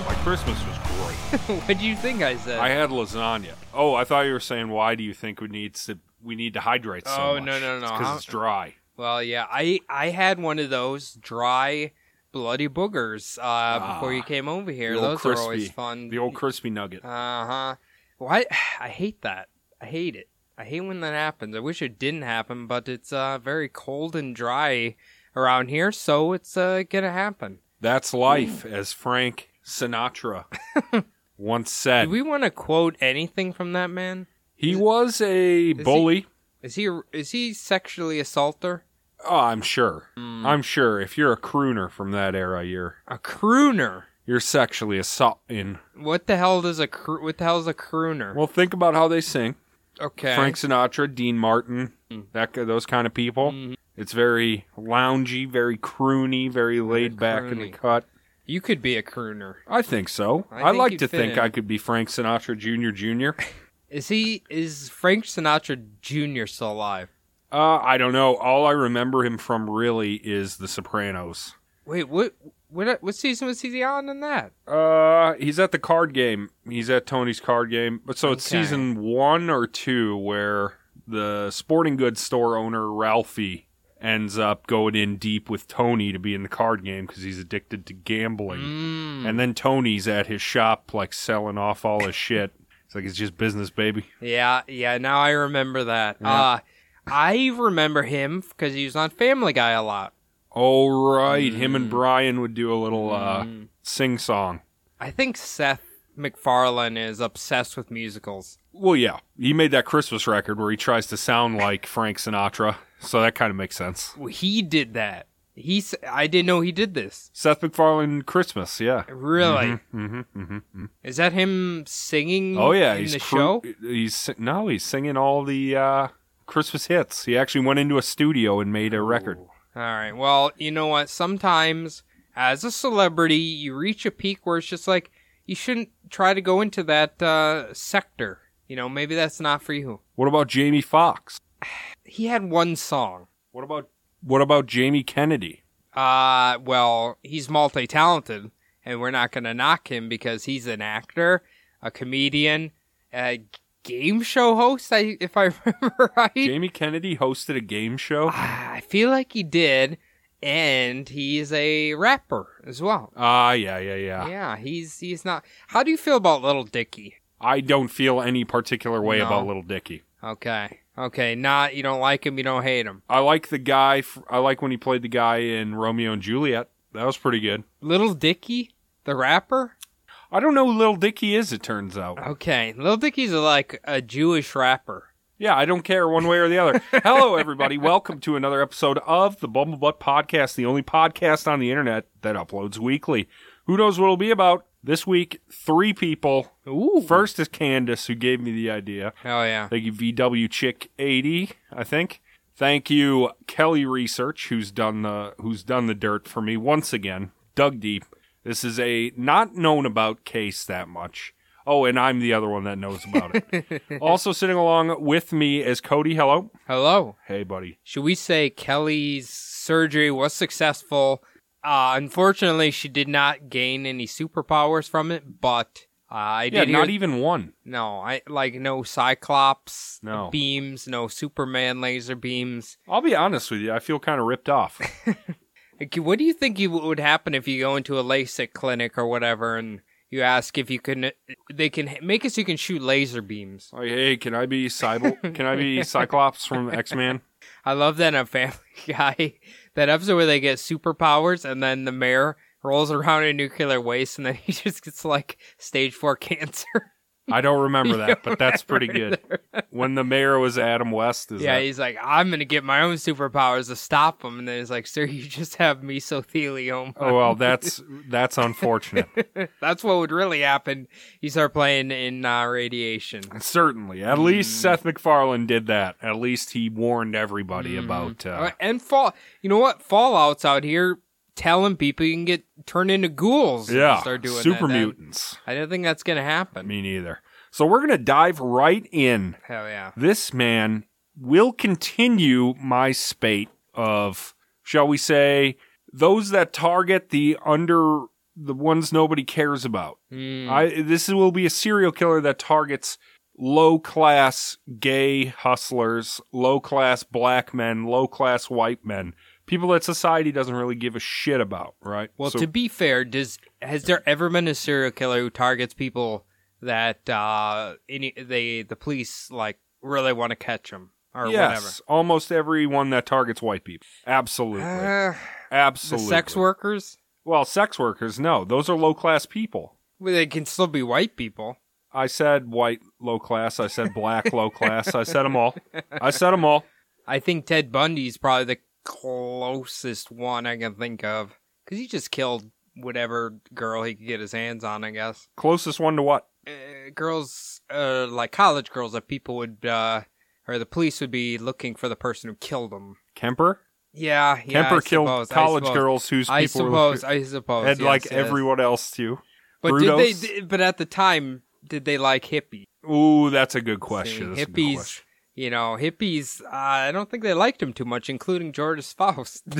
Wait, my Christmas was great. what do you think I said? I had lasagna. Oh, I thought you were saying why do you think we need to we need to hydrate so Oh, much? no, no, no. Because it's dry. well, yeah, I I had one of those dry, bloody boogers uh, before you Ah, came over here. Those are always fun. The old crispy nugget. Uh huh. Why? I hate that. I hate it. I hate when that happens. I wish it didn't happen, but it's uh, very cold and dry around here, so it's uh, gonna happen. That's life, as Frank Sinatra once said. Do we want to quote anything from that man? he was a bully. Is he is he sexually assaulter? Oh, I'm sure. Hmm. I'm sure. If you're a crooner from that era, you're A crooner. you're sexually assaulting. What the hell does a cro- what the hell is a crooner? Well, think about how they sing. okay. Frank Sinatra, Dean Martin, Hmm. that those kind of people. Mhm. It's very loungy, very croony, very laid back in the cut. You could be a crooner. I think so. I I, think like to fit think in. I could be Frank Sinatra Jr. Jr. Is he is Frank Sinatra Jr. still alive? Uh, I don't know. All I remember him from really is The Sopranos. Wait, what what what season was he on in that? Uh, he's at the card game. He's at Tony's card game. But so it's Okay. season one or two where the sporting goods store owner Ralphie ends up going in deep with Tony to be in the card game because he's addicted to gambling. Mm. And then Tony's at his shop, like selling off all his shit. It's like it's just business, baby. Yeah, yeah. Now I remember that. Yeah. Uh I remember him because he was on Family Guy a lot. Oh right, him and Brian would do a little uh, Mm. sing song. I think Seth MacFarlane is obsessed with musicals. Well, yeah, he made that Christmas record where he tries to sound like Frank Sinatra, so that kind of makes sense. Well, He did that. He's. I didn't know he did this. Seth MacFarlane Christmas, yeah. Really? hmm hmm Is that him singing? Oh yeah, in he's the cru- show. He's no, he's singing all the uh, Christmas hits. He actually went into a studio and made a record. All right. Well, you know what? Sometimes, as a celebrity, you reach a peak where it's just like you shouldn't try to go into that uh, sector. You know, maybe that's not for you. What about Jamie Foxx? He had one song. What about what about Jamie Kennedy? Uh, well, he's multi-talented, and we're not going to knock him because he's an actor, a comedian, a game show host. I, if I remember right, Jamie Kennedy hosted a game show. Ah, I feel like he did, and he's a rapper as well. Ah, yeah, yeah, yeah. Yeah, he's he's not. How do you feel about Little Dicky? I don't feel any particular way No. about Little Dicky. Okay, okay, not you don't like him, you don't hate him. I like the guy. I like when he played the guy in Romeo and Juliet. That was pretty good. Little Dicky, the rapper. I don't know who Little Dicky is. It turns out. Okay, Little Dicky's like a Jewish rapper. Yeah, I don't care one way or the other. Hello, everybody. Welcome to another episode of the Bumblebutt Podcast, the only podcast on the internet that uploads weekly. Who knows what it'll be about? This week, three people. Ooh, First is Candace, who gave me the idea. oh yeah. Thank you, VW Chick eighty. I think. Thank you, Kelly Research, who's done the who's done the dirt for me once again. Dug deep. This is a not known about case that much. Oh, and I'm the other one that knows about it. also sitting along with me is Cody. Hello. Hello. Hey, buddy. Should we say Kelly's surgery was successful? Uh, unfortunately, she did not gain any superpowers from it, but uh, I Yeah, did not hear- even one. No, I like no Cyclops No. beams, no Superman laser beams. I'll be honest with you. I feel kind of ripped off. Like, What do you think you, would happen if you go into a LASIK clinic or whatever and you ask if you can? They can make it so you can shoot laser beams. like, hey, can I be Cyborg? Can I be Cyclops from X Men? I love that in a Family Guy that episode where they get superpowers and then the mayor rolls around in nuclear waste and then he just gets like stage four cancer. I don't remember that, but that's pretty good. When the mayor was Adam West, is yeah, that- he's like, I'm gonna get my own superpowers to stop him, and then he's like, Sir, you just have mesothelioma. Oh well, that's that's unfortunate. That's what would really happen. You start playing in uh, radiation. Certainly, at least Seth MacFarlane did that. At least he warned everybody about. Uh, Uh, and fall, you know what? Fallout's out here telling people you can get turned into ghouls. yeah, start doing super. That- mutants. I don't think that's gonna happen. Me neither. So we're gonna dive right in. Hell yeah. This man will continue my spate of shall we say, those that target the under the ones nobody cares about. Mm. I this will be a serial killer that targets low class gay hustlers, low class black men, low class white men, people that society doesn't really give a shit about, right? well, So- to be fair, does has there ever been a serial killer who targets people that uh any they the police like really want to catch them or yes, almost everyone that targets white people. Absolutely. whatever? Uh, Absolutely. sex workers, Well, sex workers, no. Those are low class people. well, they can still be white people. I said white low class. I said black low class. I said them all. I said them all. I think Ted Bundy's probably the closest one I can think of because he just killed whatever girl he could get his hands on. I guess Closest one to what? uh, girls, uh, like college girls, that people would uh, or the police would be looking for the person who killed them. Kemper? Yeah, yeah. Kemper I killed suppose, college girls whose people I were suppose. I suppose. and yes, like yes. everyone else too. But did they? Did, but at the time, did they like hippies? Ooh, that's a good question. See, a good hippies. question. You know, hippies. Uh, I don't think they liked him too much, including George Faust.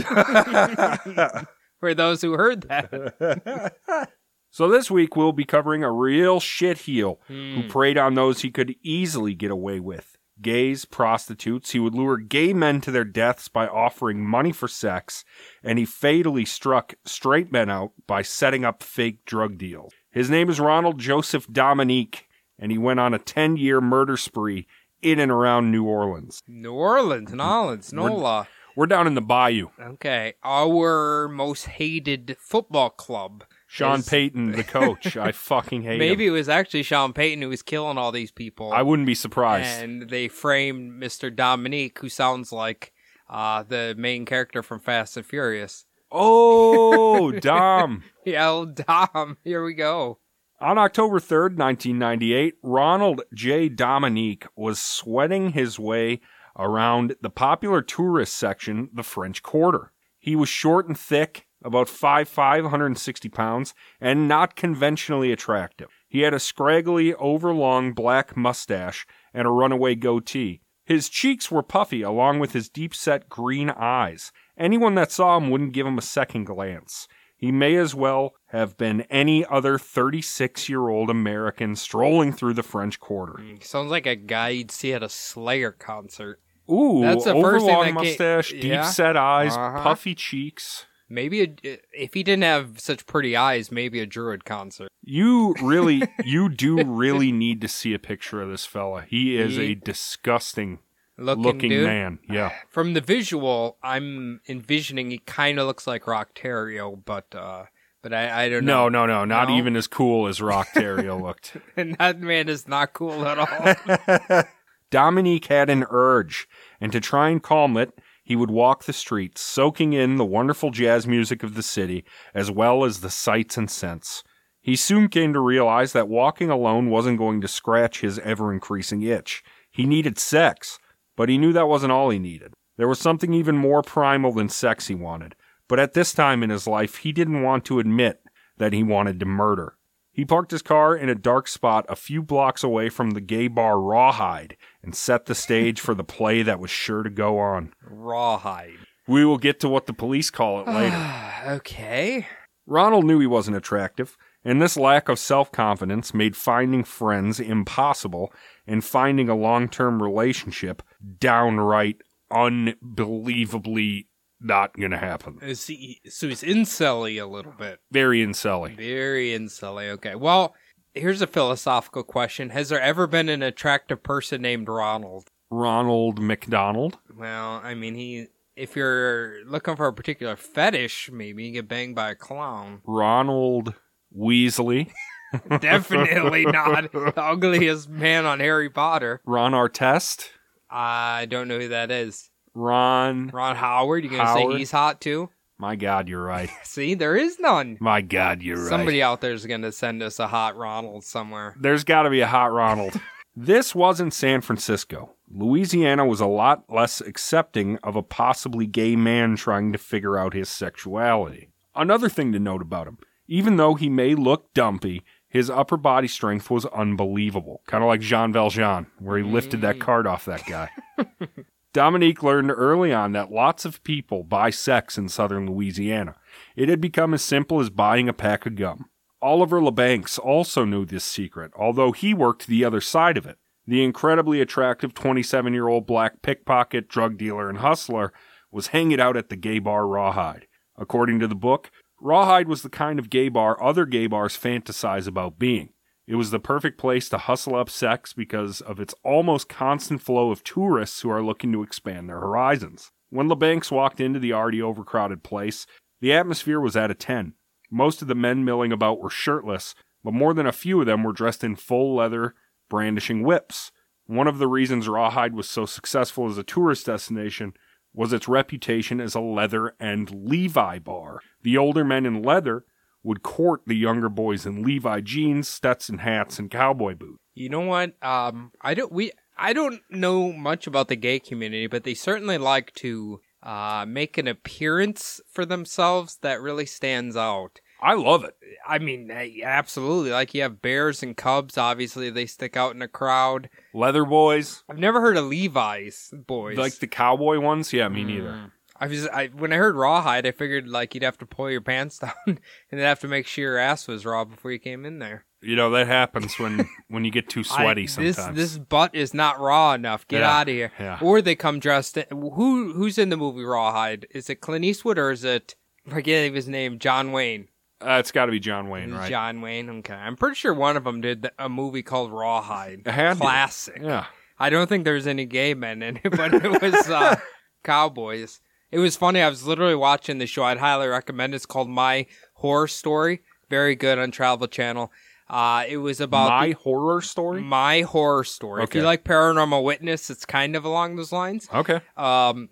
For those who heard that, So this week we'll be covering a real shitheel Hmm. who preyed on those he could easily get away with. Gays, prostitutes. He would lure gay men to their deaths by offering money for sex, and he fatally struck straight men out by setting up fake drug deals. His name is Ronald Joseph Dominique, and he went on a 10 year murder spree in and around New Orleans. New Orleans, New Nolans, Nola. We're down in the bayou. Okay, our most hated football club. Sean is- Payton, the coach. I fucking hate Maybe him. it was actually Sean Payton who was killing all these people. I wouldn't be surprised. and they framed Mr. Dominique, who sounds like uh, the main character from Fast and Furious. Oh, Dom. Yeah, old Dom. Here we go. On October 3rd, 1998, Ronald J. Dominique was sweating his way around the popular tourist section, the French Quarter. He was short and thick, about 5'5", 160 pounds, and not conventionally attractive. He had a scraggly, overlong black mustache and a runaway goatee. His cheeks were puffy, along with his deep-set green eyes. Anyone that saw him wouldn't give him a second glance. He may as well have been any other 36 year old American strolling through the French Quarter. Sounds like a guy you'd see at a Slayer concert. Ooh, That's the first thing that came- mustache, Yeah. deep set eyes, Uh-huh. puffy cheeks. Maybe a, if he didn't have such pretty eyes, maybe a Druid concert. You really, you do really need to see a picture of this fella. He is He- a disgusting Looking, looking dude. man. Yeah. From the visual, I'm envisioning he kind of looks like Rock Terrio, but uh, but I, I don't know. No, no, no, not No? even as cool as Rock Terrio looked. and that man is not cool at all. Dominique had an urge, and to try and calm it, he would walk the streets, soaking in the wonderful jazz music of the city, as well as the sights and scents. He soon came to realize that walking alone wasn't going to scratch his ever increasing itch. He needed sex, but he knew that wasn't all he needed. There was something even more primal than sex he wanted. But at this time in his life, he didn't want to admit that he wanted to murder. He parked his car in a dark spot a few blocks away from the gay bar Rawhide and set the stage for the play that was sure to go on. Rawhide. We will get to what the police call it later. Ah, okay. Ronald knew he wasn't attractive, and this lack of self confidence made finding friends impossible and finding a long term relationship downright unbelievably not going to happen. Uh, Is he, so he's incelly a little bit. Very incelly. Very incelly. Okay. Well, here's a philosophical question: Has there ever been an attractive person named Ronald? Ronald McDonald. Well, I mean, he. If you're looking for a particular fetish, maybe you get banged by a clown. Ronald Weasley. Definitely not the ugliest man on Harry Potter. Ron Artest. I don't know who that is. Ron. Ron Howard. You gonna Howard. say he's hot too? My God, you're right. See, there is none. My God, you're right. Somebody out there is gonna send us a hot Ronald somewhere. There's got to be a hot Ronald. this wasn't San Francisco. Louisiana was a lot less accepting of a possibly gay man trying to figure out his sexuality. Another thing to note about him even though he may look dumpy, his upper body strength was unbelievable. Kind of like Jean Valjean, where he lifted that mm. cart off that guy. Dominique learned early on that lots of people buy sex in southern Louisiana. It had become as simple as buying a pack of gum. Oliver LeBanks also knew this secret, although he worked the other side of it. The incredibly attractive 27 year old black pickpocket, drug dealer, and hustler was hanging out at the gay bar Rawhide. According to the book, Rawhide was the kind of gay bar other gay bars fantasize about being. It was the perfect place to hustle up sex because of its almost constant flow of tourists who are looking to expand their horizons. When LeBanks walked into the already overcrowded place, the atmosphere was at a 10. Most of the men milling about were shirtless, but more than a few of them were dressed in full leather, brandishing whips. One of the reasons Rawhide was so successful as a tourist destination was its reputation as a leather and Levi bar. The older men in leather would court the younger boys in Levi jeans, Stetson hats, and cowboy boots. You know what? Um, I don't we I don't know much about the gay community, but they certainly like to uh, make an appearance for themselves that really stands out. I love it. I mean, absolutely. Like you have bears and cubs. Obviously, they stick out in a crowd. Leather boys, I've never heard of Levi's boys. like the cowboy ones. Yeah, me neither. Mm. I was I when I heard rawhide, I figured like you'd have to pull your pants down and then have to make sure your ass was raw before you came in there. You know that happens when when you get too sweaty. I- sometimes This this butt is not raw enough. Get Yeah, out of here. yeah. Or they come dressed. In, who who's in the movie Rawhide? Is it Clint Eastwood or is it I forget his name? John Wayne. Uh, it's got to be John Wayne, right? John Wayne. Okay, I'm pretty sure one of them did th- a movie called Rawhide. It had to. Classic. Yeah, I don't think there's any gay men in it, but it was uh, cowboys. It was funny. I was literally watching the show. I'd highly recommend. it. It's called My Horror Story. Very good on Travel Channel. Uh, it was about my the- horror story. my horror story. If you like paranormal witness, it's kind of along those lines. Okay, Um,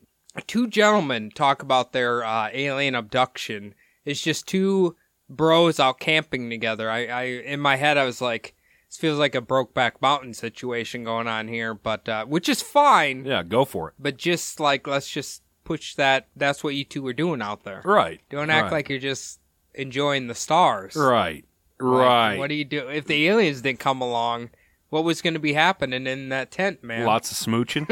two gentlemen talk about their uh, alien abduction. It's just two bros out camping together. I, I in my head I was like, this feels like a Brokeback Mountain situation going on here, but uh, which is fine. yeah, go for it. But just like let's just push that. That's what you two were doing out there. Right. Don't act right. like you're just enjoying the stars. right. Like, Right. What do you do if the aliens didn't come along? What was going to be happening in that tent, man? Lots of smooching.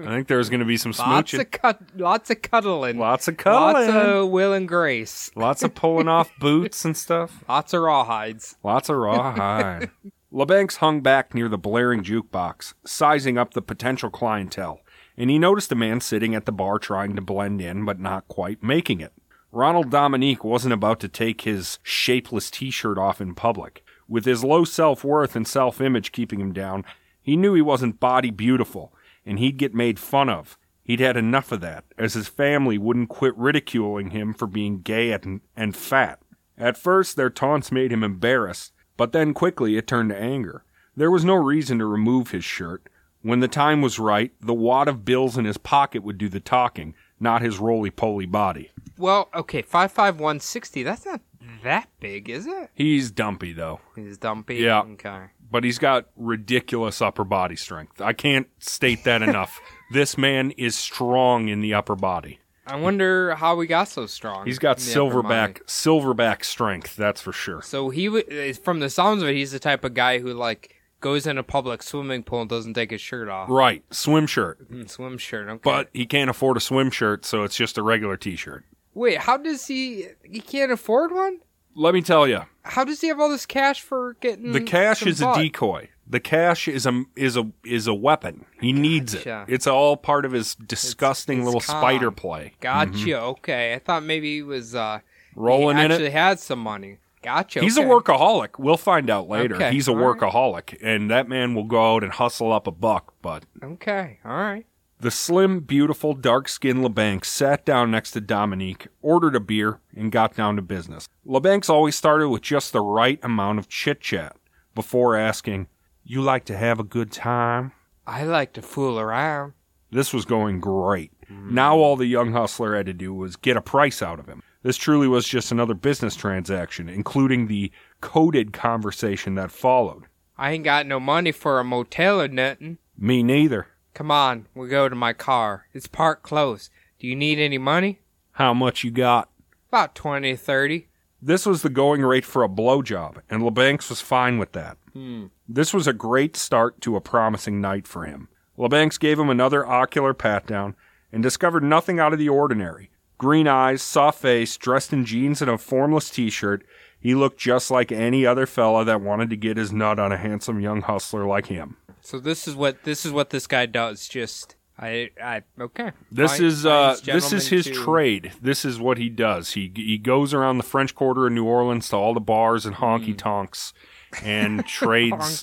I think there was going to be some Lots smooching. of cut, lots of cuddling, Lots of cuddling. lots of Will and Grace, Lots of pulling off boots and stuff. lots of rawhides. Lots of rawhide. LeBancs hung back near the blaring jukebox, sizing up the potential clientele, and he noticed a man sitting at the bar trying to blend in but not quite making it. Ronald Dominique wasn't about to take his shapeless t shirt off in public. With his low self worth and self image keeping him down, he knew he wasn't body beautiful, and he'd get made fun of. He'd had enough of that, as his family wouldn't quit ridiculing him for being gay and, and fat. At first, their taunts made him embarrassed, but then quickly it turned to anger. There was no reason to remove his shirt. When the time was right, the wad of bills in his pocket would do the talking, not his roly poly body. Well, okay, five five one sixty. That's not that big, is it? He's dumpy, though, He's dumpy. Yeah. Okay. but he's got ridiculous upper body strength. I can't state that enough. This man is strong in the upper body. I wonder how he got so strong. He's got in the upper body. silverback silverback strength, that's for sure. So he, w- from the sounds of it, he's the type of guy who like goes in a public swimming pool and doesn't take his shirt off. Right, swim shirt. Mm, swim shirt. Okay. But he can't afford a swim shirt, so it's just a regular t-shirt. wait, how does he? He can't afford one. Let me tell you, How does he have all this cash for getting the cash is a decoy. The cash is a is a is a weapon. He needs it. Gotcha. It's all part of his disgusting it's little con. spider play. Gotcha. Okay, I thought maybe he was uh, Mm-hmm. Rolling he in actually it. had some money. Gotcha. He's okay. a workaholic. We'll find out later. Okay, He's a all right. workaholic, and that man will go out and hustle up a buck. But Okay. All right. The slim, beautiful, dark-skinned LeBanks sat down next to Dominique, ordered a beer, and got down to business. LeBanks always started with just the right amount of chit-chat before asking, "You like to have a good time?" I like to fool around. This was going great. Now all the young hustler had to do was get a price out of him. This truly was just another business transaction, including the coded conversation that followed. I ain't got no money for a motel or nothing. Me neither. Come on, we'll go to my car. It's parked close. Do you need any money? How much you got? About twenty, thirty. This was the going rate for a blowjob, and LeBanks was fine with that. Hmm. This was a great start to a promising night for him. LeBanks gave him another ocular pat down and discovered nothing out of the ordinary. Green eyes, soft face, dressed in jeans and a formless t shirt, he looked just like any other fella that wanted to get his nut on a handsome young hustler like him. So this is what this is what this guy does. Just I I okay. This Fine- is uh this is his to- trade. This is what he does. He he goes around the French Quarter in New Orleans to all the bars and honky tonks and trades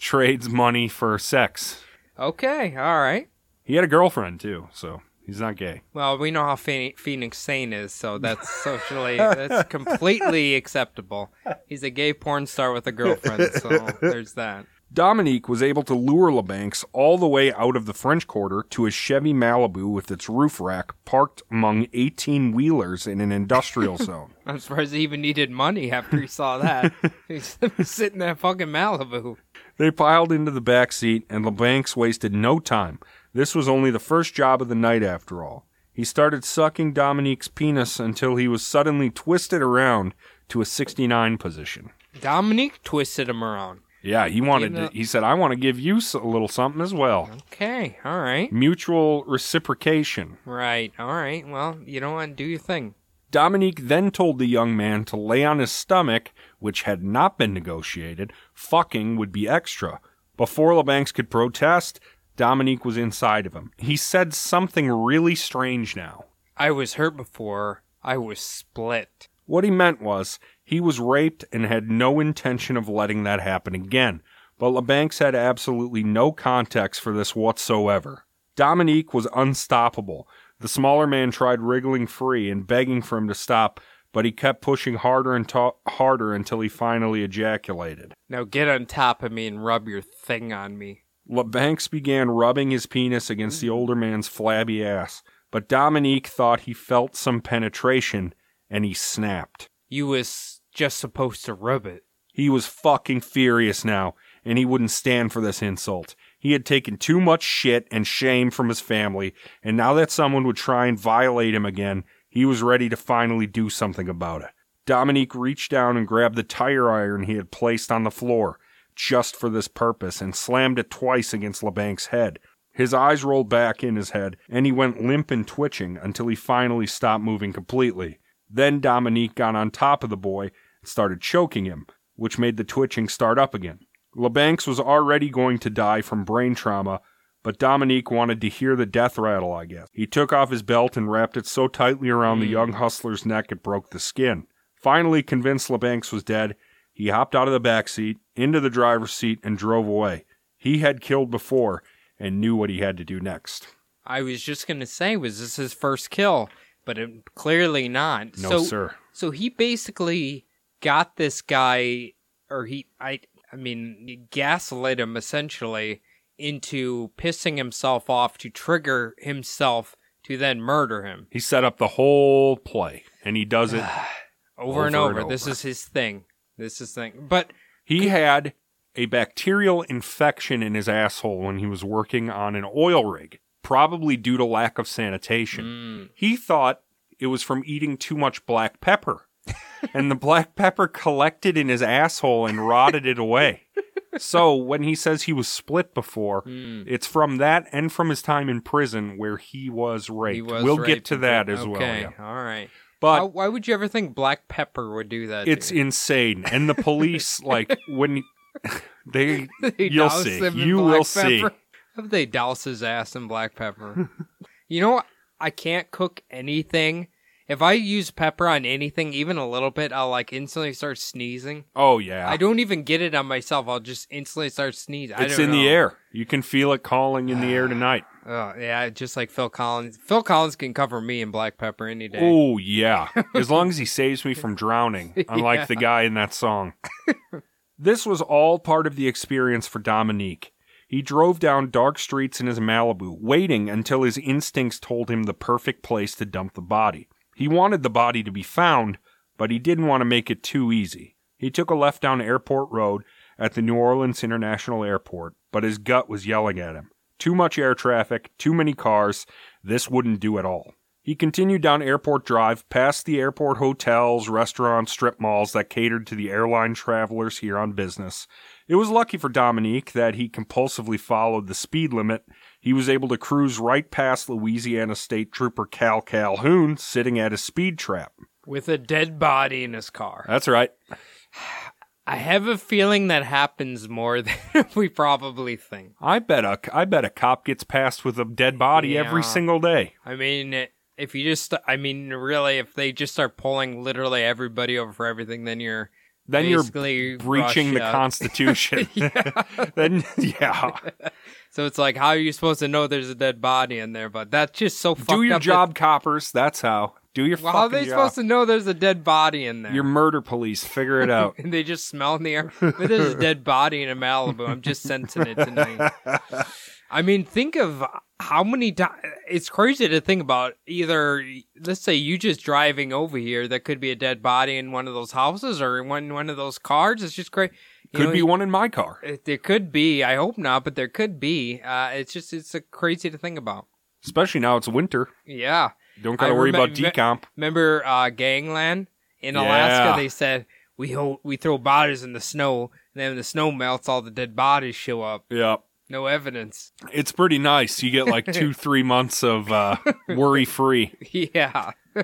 trades money for sex. Okay, all right. He had a girlfriend too, so he's not gay. Well, we know how Phoe- Phoenix Sane is, so that's socially that's completely acceptable. He's a gay porn star with a girlfriend, so there's that. Dominique was able to lure LeBanks all the way out of the French Quarter to his Chevy Malibu with its roof rack parked among 18 wheelers in an industrial zone. I'm surprised he even needed money after he saw that. He's sitting in that fucking Malibu. They piled into the back seat, and LeBanks wasted no time. This was only the first job of the night, after all. He started sucking Dominique's penis until he was suddenly twisted around to a 69 position. Dominique twisted him around. Yeah, he wanted to, he said, I want to give you a little something as well. Okay, all right. Mutual reciprocation. Right, all right. Well, you know what? Do your thing. Dominique then told the young man to lay on his stomach, which had not been negotiated. Fucking would be extra. Before LeBanks could protest, Dominique was inside of him. He said something really strange now. I was hurt before. I was split. What he meant was he was raped and had no intention of letting that happen again. But LeBanks had absolutely no context for this whatsoever. Dominique was unstoppable. The smaller man tried wriggling free and begging for him to stop, but he kept pushing harder and ta- harder until he finally ejaculated. Now get on top of me and rub your thing on me. LeBanks began rubbing his penis against the older man's flabby ass, but Dominique thought he felt some penetration, and he snapped. You was just supposed to rub it. He was fucking furious now, and he wouldn't stand for this insult. He had taken too much shit and shame from his family, and now that someone would try and violate him again, he was ready to finally do something about it. Dominique reached down and grabbed the tire iron he had placed on the floor, just for this purpose, and slammed it twice against LeBanks' head. His eyes rolled back in his head, and he went limp and twitching until he finally stopped moving completely. Then Dominique got on top of the boy started choking him, which made the twitching start up again. LeBanks was already going to die from brain trauma, but Dominique wanted to hear the death rattle, I guess. He took off his belt and wrapped it so tightly around the hmm. young hustler's neck it broke the skin. Finally convinced LeBanks was dead, he hopped out of the back seat, into the driver's seat, and drove away. He had killed before and knew what he had to do next. I was just gonna say, was this his first kill? But it, clearly not. No, so, sir. So he basically got this guy, or he, I, I mean, gaslit him essentially into pissing himself off to trigger himself to then murder him He set up the whole play, and he does it. over, and Over over. This is his thing. This is thing. But He had a bacterial infection in his asshole when he was working on an oil rig, probably due to lack of sanitation. mm, He thought it was from eating too much black pepper. And the black pepper collected in his asshole and rotted it away. So when he says he was split before, mm, it's from that and from his time in prison where he was raped. he was we'll get to that as well. Okay, yeah. all right. But Why, why would you ever think black pepper would do that? it's you? insane. And the police, like, when they, They you'll douse see. You will see. Have they douse his ass in black pepper? you know, what? I can't cook anything. If I use pepper on anything, even a little bit, I'll like instantly start sneezing. Oh yeah, I don't even get it on myself. I'll just instantly start sneezing. I it's don't in the air. You can feel it calling in the air tonight. Oh, yeah, just like Phil Collins. Phil Collins can cover me in black pepper any day. Oh yeah, as long as he saves me from drowning, unlike Yeah. the guy in that song. this was all part of the experience for Dominique. He drove down dark streets in his Malibu, waiting until his instincts told him the perfect place to dump the body. He wanted the body to be found, but he didn't want to make it too easy. He took a left down Airport Road at the New Orleans International Airport, but his gut was yelling at him. Too much air traffic, too many cars, this wouldn't do at all. He continued down Airport Drive, past the airport hotels, restaurants, strip malls that catered to the airline travelers here on business. It was lucky for Dominique that he compulsively followed the speed limit. He was able to cruise right past Louisiana State Trooper Cal Calhoun sitting at his speed trap. With a dead body in his car. That's right. I have a feeling that happens more than we probably think. I bet a I bet a cop gets passed with a dead body every single day. I mean, if you just, I mean, really, if they just start pulling literally everybody over for everything, then you're Then you're basically breaching the. Constitution. then yeah, So it's like, how are you supposed to know there's a dead body in there? But that's just so fucked do your up that- job, coppers. That's how. Do your Well, how are they job. supposed to know there's a dead body in there? Your murder police. Figure it out. and they just smell in the air. But there's a dead body in a Malibu. I'm just sensing it tonight. I mean, think of how many times. It's crazy to think about. Either, let's say you just driving over here, that could be a dead body in one of those houses or in one one of those cars. It's just crazy. Could be one in my car. There could be. I hope not, but there could be. Uh, it's just it's a crazy to think about. Especially now it's winter. Yeah. Don't gotta I worry remem- about decomp. Remember uh, Gangland in Alaska? Yeah. They said we ho- we throw bodies in the snow, and then when the snow melts, all the dead bodies show up. Yep. No evidence. It's pretty nice. You get like two, three months of uh, worry free. Yeah.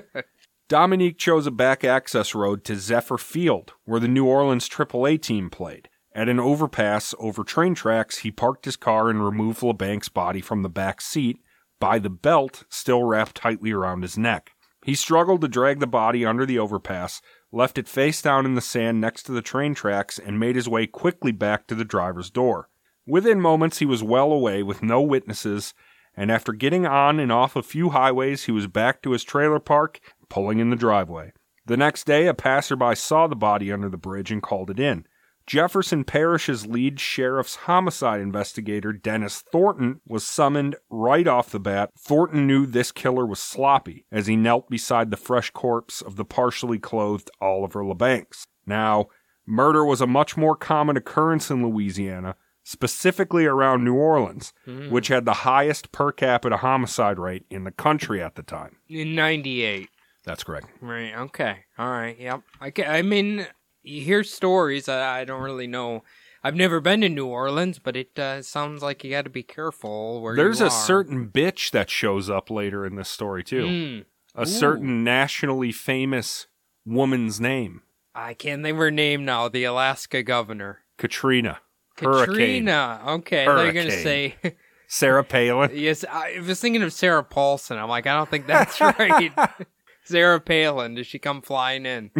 Dominique chose a back access road to Zephyr Field, where the New Orleans AAA team played. At an overpass over train tracks, he parked his car and removed LeBank's body from the back seat by the belt still wrapped tightly around his neck. He struggled to drag the body under the overpass, left it face down in the sand next to the train tracks, and made his way quickly back to the driver's door. Within moments, he was well away with no witnesses, and after getting on and off a few highways, he was back to his trailer park, pulling in the driveway. The next day, a passerby saw the body under the bridge and called it in. Jefferson Parish's lead sheriff's homicide investigator, Dennis Thornton, was summoned right off the bat. Thornton knew this killer was sloppy as he knelt beside the fresh corpse of the partially clothed Oliver LeBanks. Now, murder was a much more common occurrence in Louisiana, specifically around New Orleans, which had the highest per capita homicide rate in the country at the time. In '98. That's correct. Right. Okay. All right. Yep. I, I mean, you hear stories. I, I don't really know. I've never been to New Orleans, but it uh, sounds like you got to be careful where you There's a certain bitch that shows up later in this story, too. Mm. a certain nationally famous woman's name, I can't think of her name now. The Alaska governor. Katrina. Hurricane. Katrina. Okay. They're going to say. Sarah Palin. yes. I was thinking of Sarah Paulson. I'm like, I don't think that's right. Sarah Palin. Does she come flying in?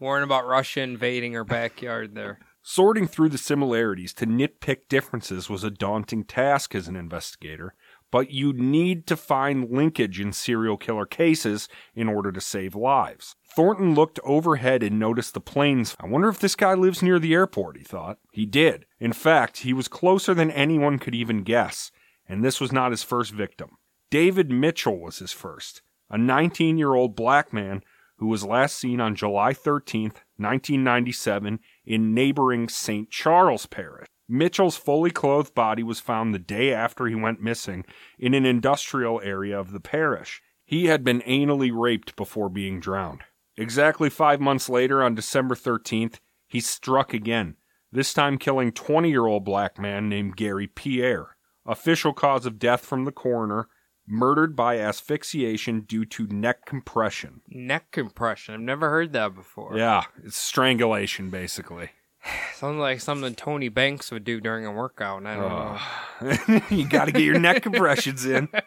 Warning about Russia invading her backyard there. Sorting through the similarities to nitpick differences was a daunting task as an investigator, but you need to find linkage in serial killer cases in order to save lives. Thornton looked overhead and noticed the planes. I wonder if this guy lives near the airport, he thought. He did. In fact, he was closer than anyone could even guess, and this was not his first victim. David Mitchell was his first, a 19 year old black man who was last seen on July 13, 1997, in neighboring St. Charles Parish. Mitchell's fully clothed body was found the day after he went missing in an industrial area of the parish. He had been anally raped before being drowned. Exactly five months later, on December 13th, he struck again, this time killing 20 year old black man named Gary Pierre. Official cause of death from the coroner murdered by asphyxiation due to neck compression. Neck compression. I've never heard that before. Yeah, it's strangulation basically. Sounds like something Tony Banks would do during a workout. I don't know. you got to get your neck compressions in.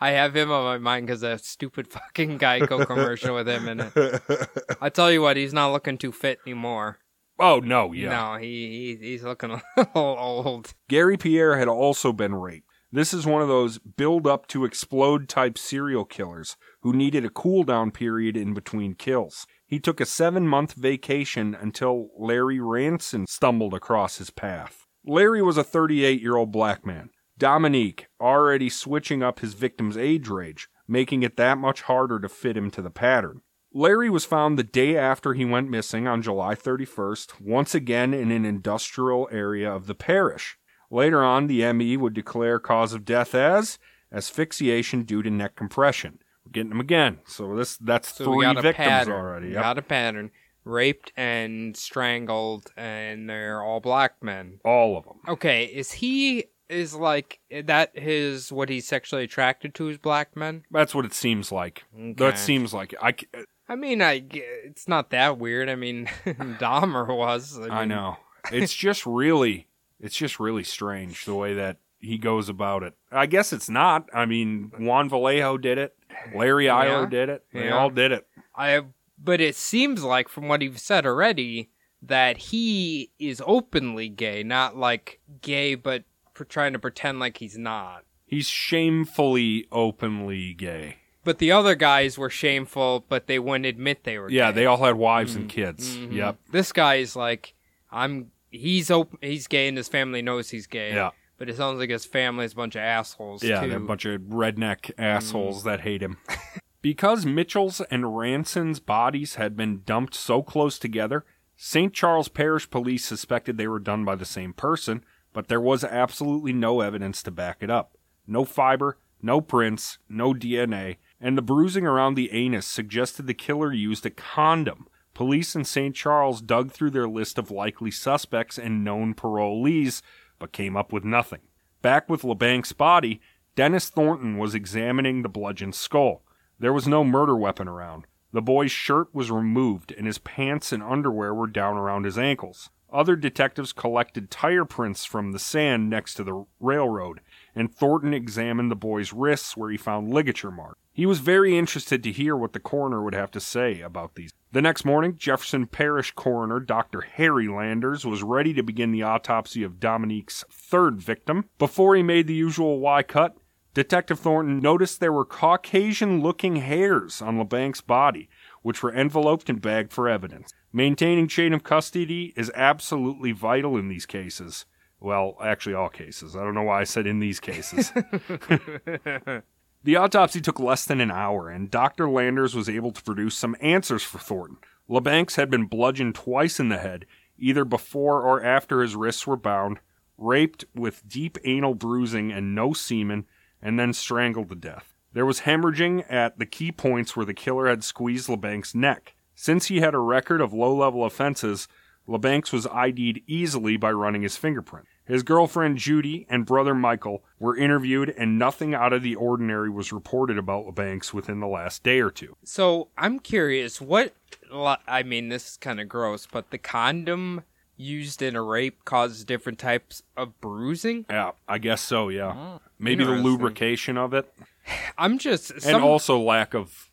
I have him on my mind because that stupid fucking Geico commercial with him in it. I tell you what, he's not looking too fit anymore. Oh no, yeah. No, he, he he's looking a little old. Gary Pierre had also been raped. This is one of those build up to explode type serial killers who needed a cool down period in between kills. He took a seven month vacation until Larry Ranson stumbled across his path. Larry was a 38 year old black man. Dominique, already switching up his victim's age range, making it that much harder to fit him to the pattern. Larry was found the day after he went missing on July 31st, once again in an industrial area of the parish. Later on, the ME would declare cause of death as asphyxiation due to neck compression, We're Getting them again. So this that's So three got a victims pattern. already. Yep. got a pattern. Raped and strangled, and they're all black men. All of them. Okay, is he is like eh, that his what he's sexually attracted to is black men? That's what it seems like. Okay. That seems like I. Eh, I mean, I it's not that weird. I mean, Dahmer was. I mean, know. It's just really it's just really strange the way that he goes about it. I guess it's not. I mean, Juan Vallejo did it. Larry Yeah. did it. They Yeah. all did it. I but it seems like from what you've said already that he is openly gay, not like gay, but trying to pretend like he's not. He's shamefully openly gay. But the other guys were shameful, but they wouldn't admit they were. Yeah, gay. they all had wives and kids. Mhm. Yep. This guy is like, I'm. He's open. He's gay, and his family knows he's gay. Yeah. But it sounds like his family is a bunch of assholes. Yeah, too. they're a bunch of redneck assholes that hate him. because Mitchell's and Ranson's bodies had been dumped so close together, St. Charles Parish Police suspected they were done by the same person, but there was absolutely no evidence to back it up. No fiber, no prints, no DNA, and the bruising around the anus suggested the killer used a condom. Police in St. Charles dug through their list of likely suspects and known parolees, but came up with nothing. Back with LeBank's body, Dennis Thornton was examining the bludgeoned skull. There was no murder weapon around. The boy's shirt was removed, and his pants and underwear were down around his ankles. Other detectives collected tire prints from the sand next to the railroad, and Thornton examined the boy's wrists where he found ligature marks. He was very interested to hear what the coroner would have to say about these. The next morning, Jefferson Parish coroner Dr. Harry Landers was ready to begin the autopsy of Dominique's third victim. Before he made the usual Y cut, Detective Thornton noticed there were Caucasian looking hairs on LeBank's body, which were enveloped and bagged for evidence. Maintaining chain of custody is absolutely vital in these cases. Well, actually, all cases. I don't know why I said in these cases. The autopsy took less than an hour, and Dr. Landers was able to produce some answers for Thornton. LeBanks had been bludgeoned twice in the head, either before or after his wrists were bound, raped with deep anal bruising and no semen, and then strangled to death. There was hemorrhaging at the key points where the killer had squeezed LeBank's neck. Since he had a record of low level offenses, LeBanks was ID'd easily by running his fingerprint. His girlfriend Judy and brother Michael were interviewed, and nothing out of the ordinary was reported about LeBanks within the last day or two. So I'm curious, what? I mean, this is kind of gross, but the condom used in a rape causes different types of bruising. Yeah, I guess so, yeah. Oh, Maybe the lubrication of it, I'm just and also lack of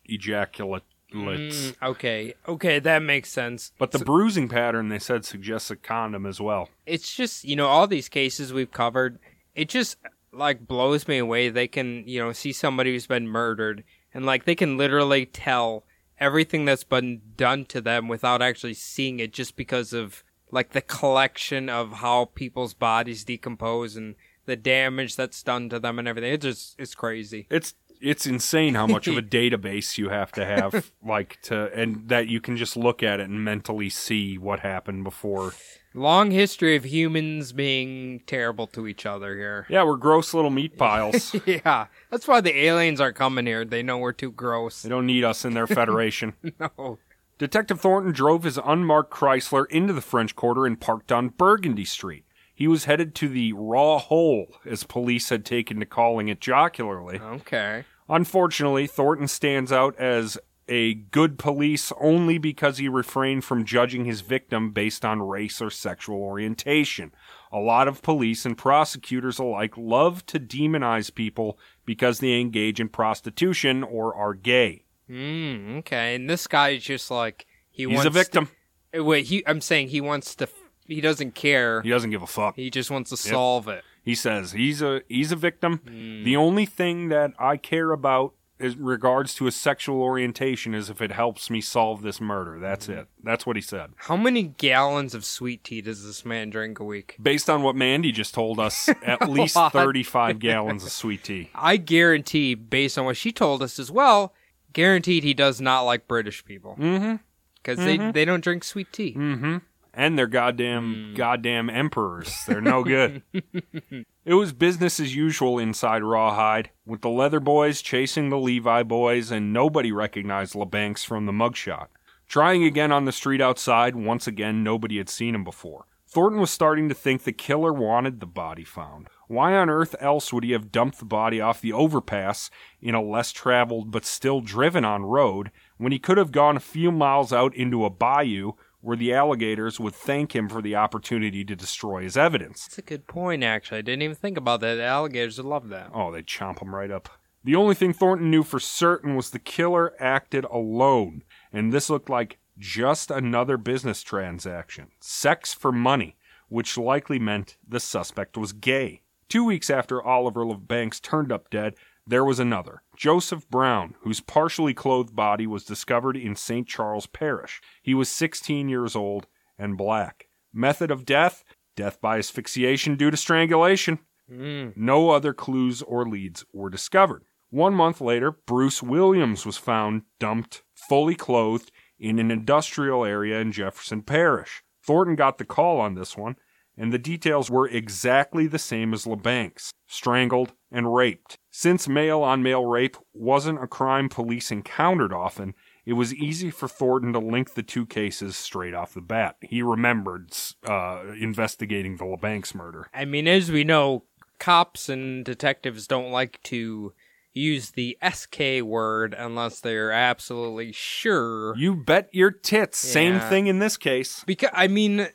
Mm, okay, okay, that makes sense. But the bruising pattern, they said, suggests a condom as well. It's just you know all these cases we've covered. It just like blows me away. They can you know see somebody who's been murdered and like they can literally tell everything that's been done to them without actually seeing it, just because of like the collection of how people's bodies decompose and the damage that's done to them and everything. It just it's crazy. It's it's insane how much of a database you have to have, like to, and that you can just look at it and mentally see what happened before. Long history of humans being terrible to each other here. Yeah, we're gross little meat piles. Yeah, that's why the aliens are coming here. They know we're too gross. they don't need us in their federation. No. Detective Thornton drove his unmarked Chrysler into the French Quarter and parked on Burgundy Street. He was headed to the Raw Hole, as police had taken to calling it jocularly. Okay. Unfortunately, Thornton stands out as a good police only because he refrained from judging his victim based on race or sexual orientation. A lot of police and prosecutors alike love to demonize people because they engage in prostitution or are gay. Mm, okay. And this guy is just like he He's wants a victim. To, wait, he. I'm saying he wants to. He doesn't care. He doesn't give a fuck. He just wants to solve it. He says he's a he's a victim. Hmm. The only thing that I care about in regards to his sexual orientation is if it helps me solve this murder. That's Hmm. it. That's what he said. How many gallons of sweet tea does this man drink a week? Based on what Mandy just told us, at least 35 gallons of sweet tea. I guarantee, based on what she told us as well, guaranteed he does not like British people Mm-hmm. because they they don't drink sweet tea. Mm-hmm. And they're goddamn hmm. goddamn emperors. They're no good. it was business as usual inside Rawhide, with the Leather Boys chasing the Levi boys, and nobody recognized LeBanks from the mugshot. Trying again on the street outside, once again nobody had seen him before. Thornton was starting to think the killer wanted the body found. Why on earth else would he have dumped the body off the overpass in a less traveled but still driven on road when he could have gone a few miles out into a bayou where the alligators would thank him for the opportunity to destroy his evidence? That's a good point, actually. I didn't even think about that. The alligators would love that. Oh, they'd chomp him right up. The only thing Thornton knew for certain was the killer acted alone, and this looked like just another business transaction. Sex for money, which likely meant the suspect was gay. Two weeks after Oliver LeBanks turned up dead, there was another. Joseph Brown, whose partially clothed body was discovered in St. Charles Parish. He was 16 years old and black. Method of death? Death by asphyxiation due to strangulation. Mm. No other clues or leads were discovered. One month later, Bruce Williams was found dumped, fully clothed, in an industrial area in Jefferson Parish. Thornton got the call on this one, and the details were exactly the same as LeBanks strangled and raped. Since male on male rape wasn't a crime police encountered often, it was easy for Thornton to link the two cases straight off the bat. He remembered uh, investigating the LeBanks murder. I mean, as we know, cops and detectives don't like to use the SK word unless they're absolutely sure. You bet your tits. Same thing in this case. Because I mean,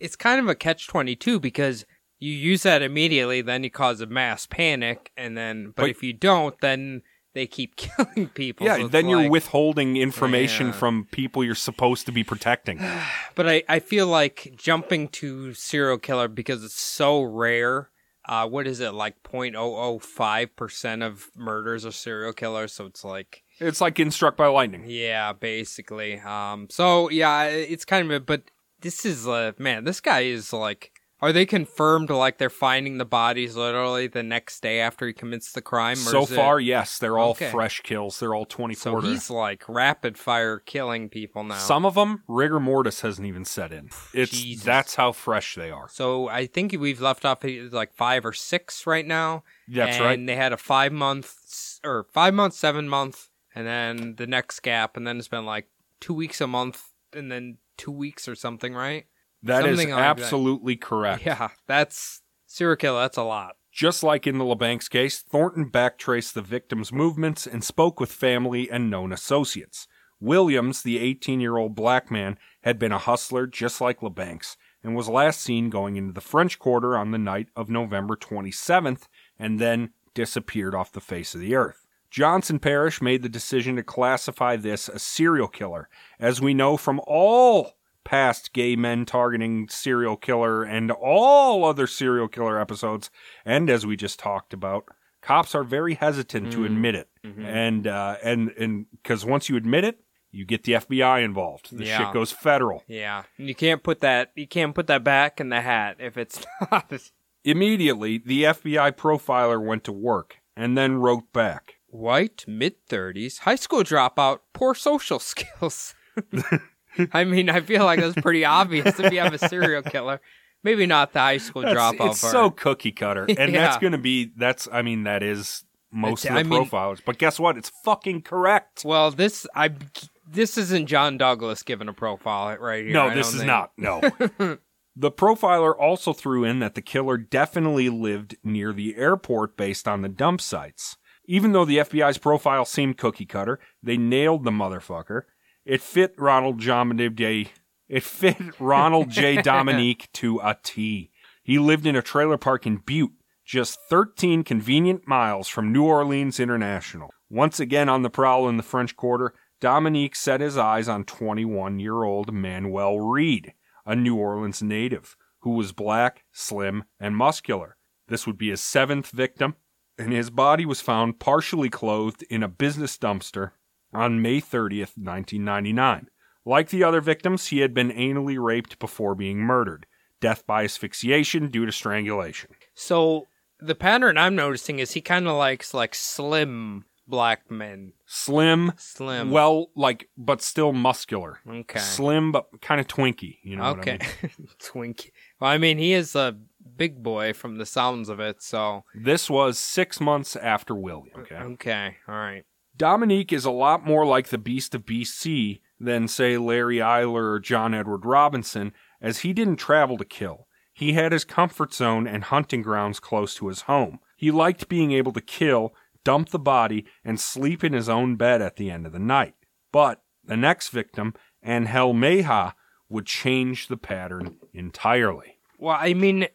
it's kind of a catch twenty two because you use that immediately, then you cause a mass panic, and then but, But- if you don't, then they keep killing people. Yeah, then you're withholding information Yeah. from people you're supposed to be protecting. But I I feel like jumping to serial killer because it's so rare. Uh, what is it like 0.005 percent of murders are serial killers? So it's like It's like getting struck by lightning. Yeah, basically. Um, so yeah, it's kind of, a, but this is, uh, man, this guy is like, are they confirmed like they're finding the bodies literally the next day after he commits the crime? or So is it- far, yes, they're all Okay. fresh kills. They're all 24. so he's like rapid fire killing people now. Some of them, rigor mortis hasn't even set in. It's Jesus. that's how fresh they are. So I think we've left off at, like five or six right now. That's and right. they had a five month or five month, seven month, and then the next gap, and then it's been like two weeks a month, and then two weeks or something, right? That is something like that. absolutely correct. Yeah, that's serial killer. That's a lot. Just like in the LeBanks case, Thornton backtraced the victim's movements and spoke with family and known associates. Williams, the 18 year old black man, had been a hustler just like LeBanks and was last seen going into the French Quarter on the night of November 27th and then disappeared off the face of the earth. Johnson Parish made the decision to classify this a serial killer, as we know from all past gay men targeting serial killer and all other serial killer episodes, and as we just talked about, cops are very hesitant to Mm. admit it, and uh, and and because once you admit it, you get the FBI involved. The Yeah. shit goes federal Yeah, and you can't put that. You can't put that back in the hat if it's not. immediately. The FBI profiler went to work and then wrote back. White, mid thirties, high school dropout, poor social skills. I mean, I feel like that's pretty obvious if you have a serial killer. Maybe not the high school That's- dropout it's part. so cookie cutter, and that's going to be that's. I mean, that is most It's- of the I mean- But guess what? It's fucking correct. well, this I this isn't John Douglas giving a profile right here. No, I this is think. not. No. the profiler also threw in that the killer definitely lived near the airport based on the dump sites. Even though the FBI's profile seemed cookie cutter, they nailed the motherfucker. It fit Ronald J. It fit Ronald J. Dominique to a T. He lived in a trailer park in Boutte, just 13 convenient miles from New Orleans International. Once again on the prowl in the French Quarter, Dominique set his eyes on 21 year old Manuel Reed, a New Orleans native, who was black, slim, and muscular. This would be his seventh victim, and his body was found partially clothed in a business dumpster on May 30th, 1999. Like the other victims, he had been anally raped before being murdered. Death by asphyxiation due to strangulation. So the pattern I'm noticing is he kind of likes like slim black men? Slim, Slim. well, like, but still muscular. okay. Slim, but kind of twinky. You know what I okay. mean? Twinkie. Well, I mean, he is a big boy from the sounds of it, so. This was six months after William. Okay. Okay. All right. Dominique is a lot more like the Beast of BC than, say, Larry Eyler or John Edward Robinson, as he didn't travel to kill. He had his comfort zone and hunting grounds close to his home. He liked being able to kill, dump the body, and sleep in his own bed at the end of the night. But the next victim, Angel Mejia, would change the pattern entirely. Well, I mean,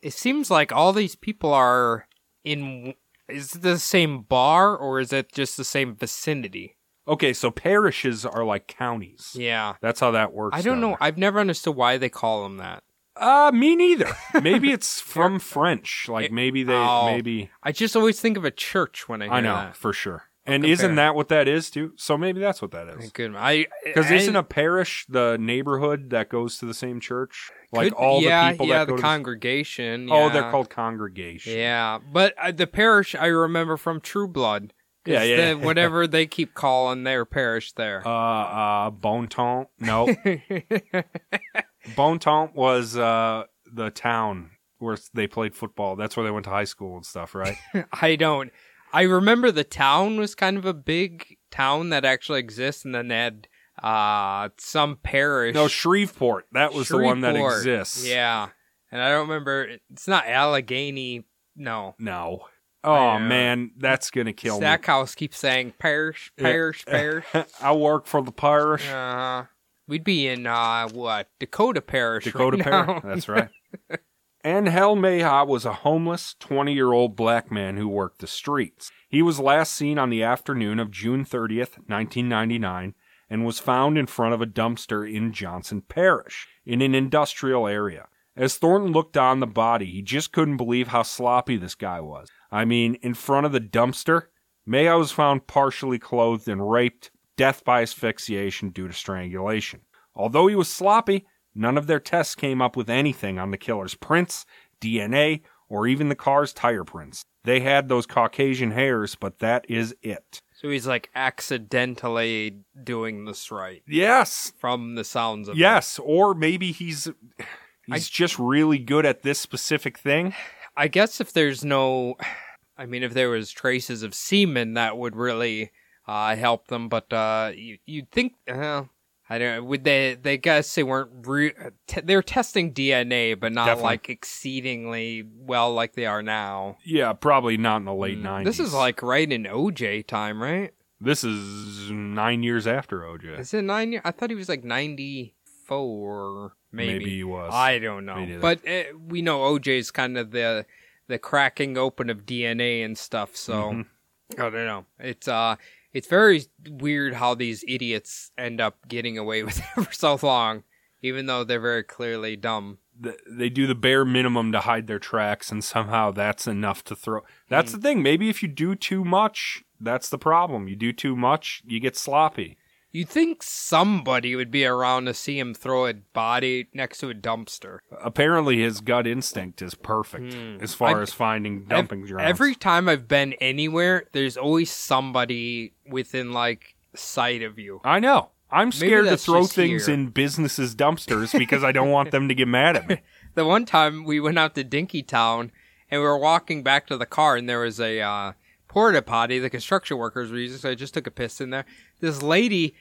it seems like all these people are in. Is it the same bar or is it just the same vicinity? Okay, so parishes are like counties. Yeah. That's how that works. I don't know. there. I've never understood why they call them that. Uh, me neither. maybe it's from French. Like maybe they, Oh. maybe I just always think of a church when I hear I know that. for sure. And compare. isn't that what that is too? So maybe that's what that is. I Because isn't a parish the neighborhood that goes to the same church? Like could- all yeah, the people yeah, that the go to congregation. Oh, they're called congregation. Yeah, but uh, the parish I remember from True Blood. Yeah, yeah. the- whatever they keep calling their parish there. Uh, uh, Bon Temps. No, Bon Temps was uh the town where they played football. That's where they went to high school and stuff, right? I don't. I remember the town was kind of a big town that actually exists, and then they had uh some parish. no, Shreveport. That was the one that exists. Yeah, and I don't remember. It's not Allegheny. No. No. Oh man, that's gonna kill Stackhouse keeps saying parish, parish, parish. I work for the parish. Uh, we'd be in uh what Dakota Parish. Dakota right Parish. That's right. Angel Mejia was a homeless 20 year old black man who worked the streets. He was last seen on the afternoon of June 30th, 1999, and was found in front of a dumpster in Johnson Parish, in an industrial area. As Thornton looked on the body, he just couldn't believe how sloppy this guy was. I mean, in front of the dumpster, Mejia was found partially clothed and raped, death by asphyxiation due to strangulation. Although he was sloppy, none of their tests came up with anything on the killer's prints, DNA, or even the car's tire prints. They had those Caucasian hairs, but that is it. So he's like accidentally doing this right Yes. from the sounds of it. Yes, or maybe he's he's just really good at this specific thing. I guess if there's no, I mean, if there was traces of semen, that would really uh, help them. But uh, you you'd think, uh, I don't would they? They guess they weren't. Re- te- they're testing DNA, but not Definitely. like exceedingly well like they are now. Yeah, probably not in the late Mm, nineties. This is like right in OJ time, right? this is nine years after OJ. Is it nine years? I thought he was like ninety four, maybe. Maybe he was. I don't know, but uh, we know OJ's kind of the the cracking open of DNA and stuff. So Mhm. I don't know. It's uh, it's very weird how these idiots end up getting away with it for so long, even though they're very clearly dumb. th- they do the bare minimum to hide their tracks, and somehow that's enough to throw. That's hmm. the thing. Maybe if you do too much, that's the problem. You do too much, you get sloppy. You'd think somebody would be around to see him throw a body next to a dumpster. Apparently, his gut instinct is perfect Hmm. as far I- as finding dumping grounds. Every time I've been anywhere, there's always somebody within like sight of you. I know. I'm scared to throw things here. in businesses' dumpsters because I don't want them to get mad at me. The one time we went out to Dinkytown and we were walking back to the car and there was a uh, porta potty the construction workers were using, so I just took a piss in there. This lady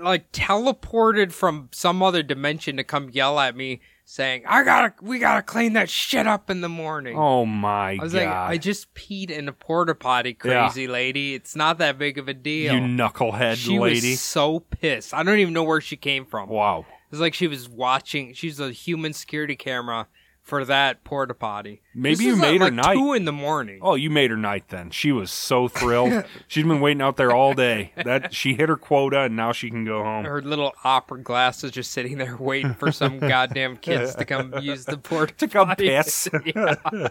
like teleported from some other dimension to come yell at me saying, I gotta we gotta clean that shit up in the morning. Oh my I was god! like, I just peed in a porta potty, Yeah. crazy lady. It's not that big of a deal. you knucklehead she lady! was so pissed. I don't even know where she came from. wow. It's like she was watching. She's a human security camera for that porta potty. Maybe you made her like night. Two in the morning. Oh, you made her night then. She was so thrilled. She's been waiting out there all day. That she hit her quota and now she can go home. Her little opera glasses just sitting there waiting for some goddamn kids to come use the porta To come potty. piss. Yeah.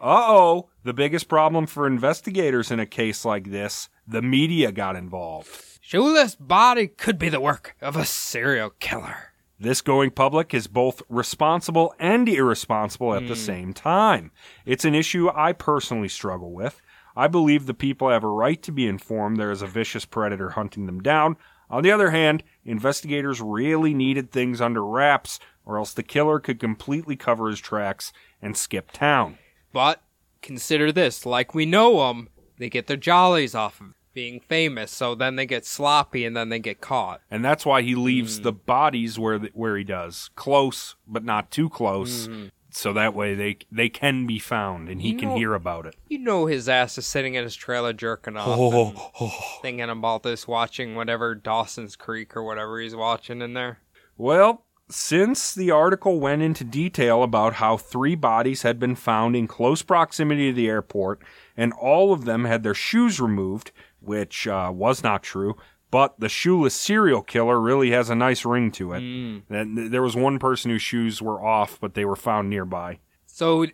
Uh-oh. The biggest problem for investigators in a case like this, the media got involved. Shoeless body could be the work of a serial killer. This going public is both responsible and irresponsible at the hmm. same time. It's an issue I personally struggle with. I believe the people have a right to be informed there is a vicious predator hunting them down. On the other hand, investigators really needed things under wraps, or else the killer could completely cover his tracks and skip town. But consider this: like we know them, they get their jollies off of being famous, so then they get sloppy and then they get caught. And that's why he leaves hmm. the bodies where the, where he does, close but not too close, hmm. so that way they they can be found and he You can know- hear about it. You know his ass is sitting in his trailer jerking off, oh. and thinking about this, watching whatever Dawson's Creek or whatever he's watching in there. Well, since the article went into detail about how three bodies had been found in close proximity to the airport, and all of them had their shoes removed, which uh, was not true, but the shoeless serial killer really has a nice ring to it. And there was one person whose shoes were off, but they were found nearby. So, uh,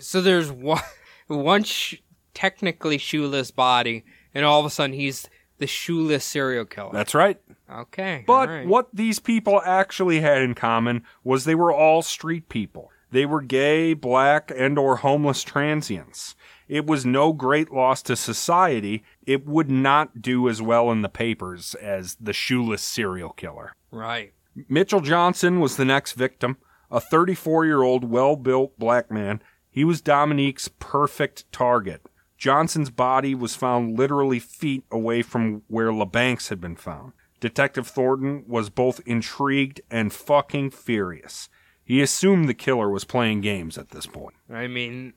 so there's one, one sh- technically shoeless body, and all of a sudden he's the shoeless serial killer. That's right. okay, But right. what these people actually had in common was they were all street people. They were gay, black, and or homeless transients. It was no great loss to society. It would not do as well in the papers as the shoeless serial killer. Right. Mitchell Johnson was the next victim, a 34-year-old well-built black man. He was Dominique's perfect target. Johnson's body was found literally feet away from where LeBanks had been found. Detective Thornton was both intrigued and fucking furious. He assumed the killer was playing games at this point. I mean,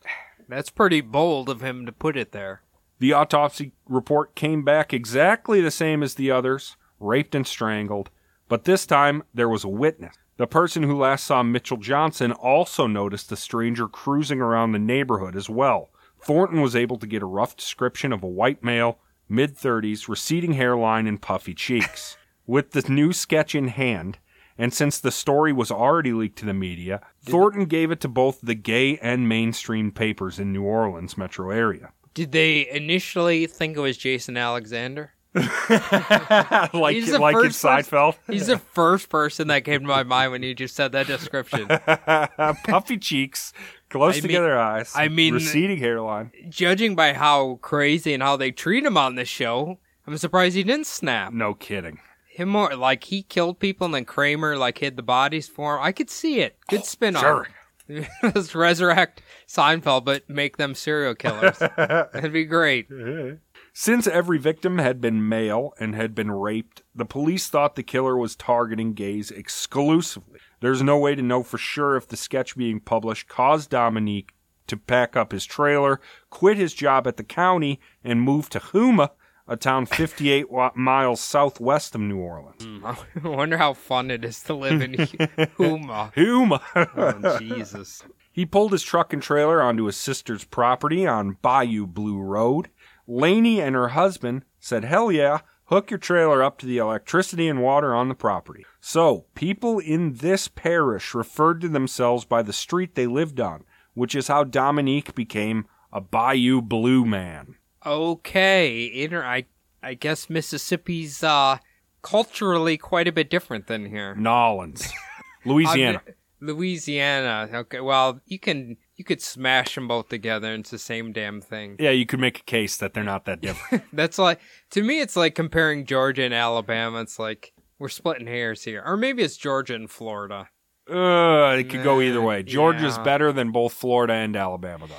that's pretty bold of him to put it there. The autopsy report came back exactly the same as the others raped and strangled, but this time there was a witness. The person who last saw Mitchell Johnson also noticed the stranger cruising around the neighborhood as well. Thornton was able to get a rough description of a white male, mid 30s, receding hairline, and puffy cheeks. With the new sketch in hand, and since the story was already leaked to the media, Thornton gave it to both the gay and mainstream papers in New Orleans metro area. Did they initially think it was Jason Alexander? like He's like in Seinfeld. He's the first person that came to my mind when you just said that description. Puffy cheeks, close I mean- together eyes. I mean- receding hairline. Judging by how crazy and how they treat him on this show, I'm surprised he didn't snap. No kidding. Him more like he killed people and then Kramer like hid the bodies for him. I could see it. Good spin on. it. Let's resurrect Seinfeld, but make them serial killers. That'd be great. Since every victim had been male and had been raped, the police thought the killer was targeting gays exclusively. There's no way to know for sure if the sketch being published caused Dominique to pack up his trailer, quit his job at the county, and move to Houma, a town 58 miles southwest of New Orleans. Hmm, I wonder how fun it is to live in Houma. Houma! Oh, Jesus. He pulled his truck and trailer onto his sister's property on Bayou Blue Road. Laney and her husband said, Hell yeah, hook your trailer up to the electricity and water on the property. So, people in this parish referred to themselves by the street they lived on, which is how Dominique became a Bayou Blue man. Okay, inter- I I guess Mississippi's uh culturally quite a bit different than here. Nolans, Louisiana. Louisiana. Okay, well, you can you could smash them both together. and It's the same damn thing. yeah, you could make a case that they're not that different. That's like to me, it's like comparing Georgia and Alabama. It's like we're splitting hairs here, or maybe it's Georgia and Florida. uh, it could go either way. Georgia's yeah. better than both Florida and Alabama, though.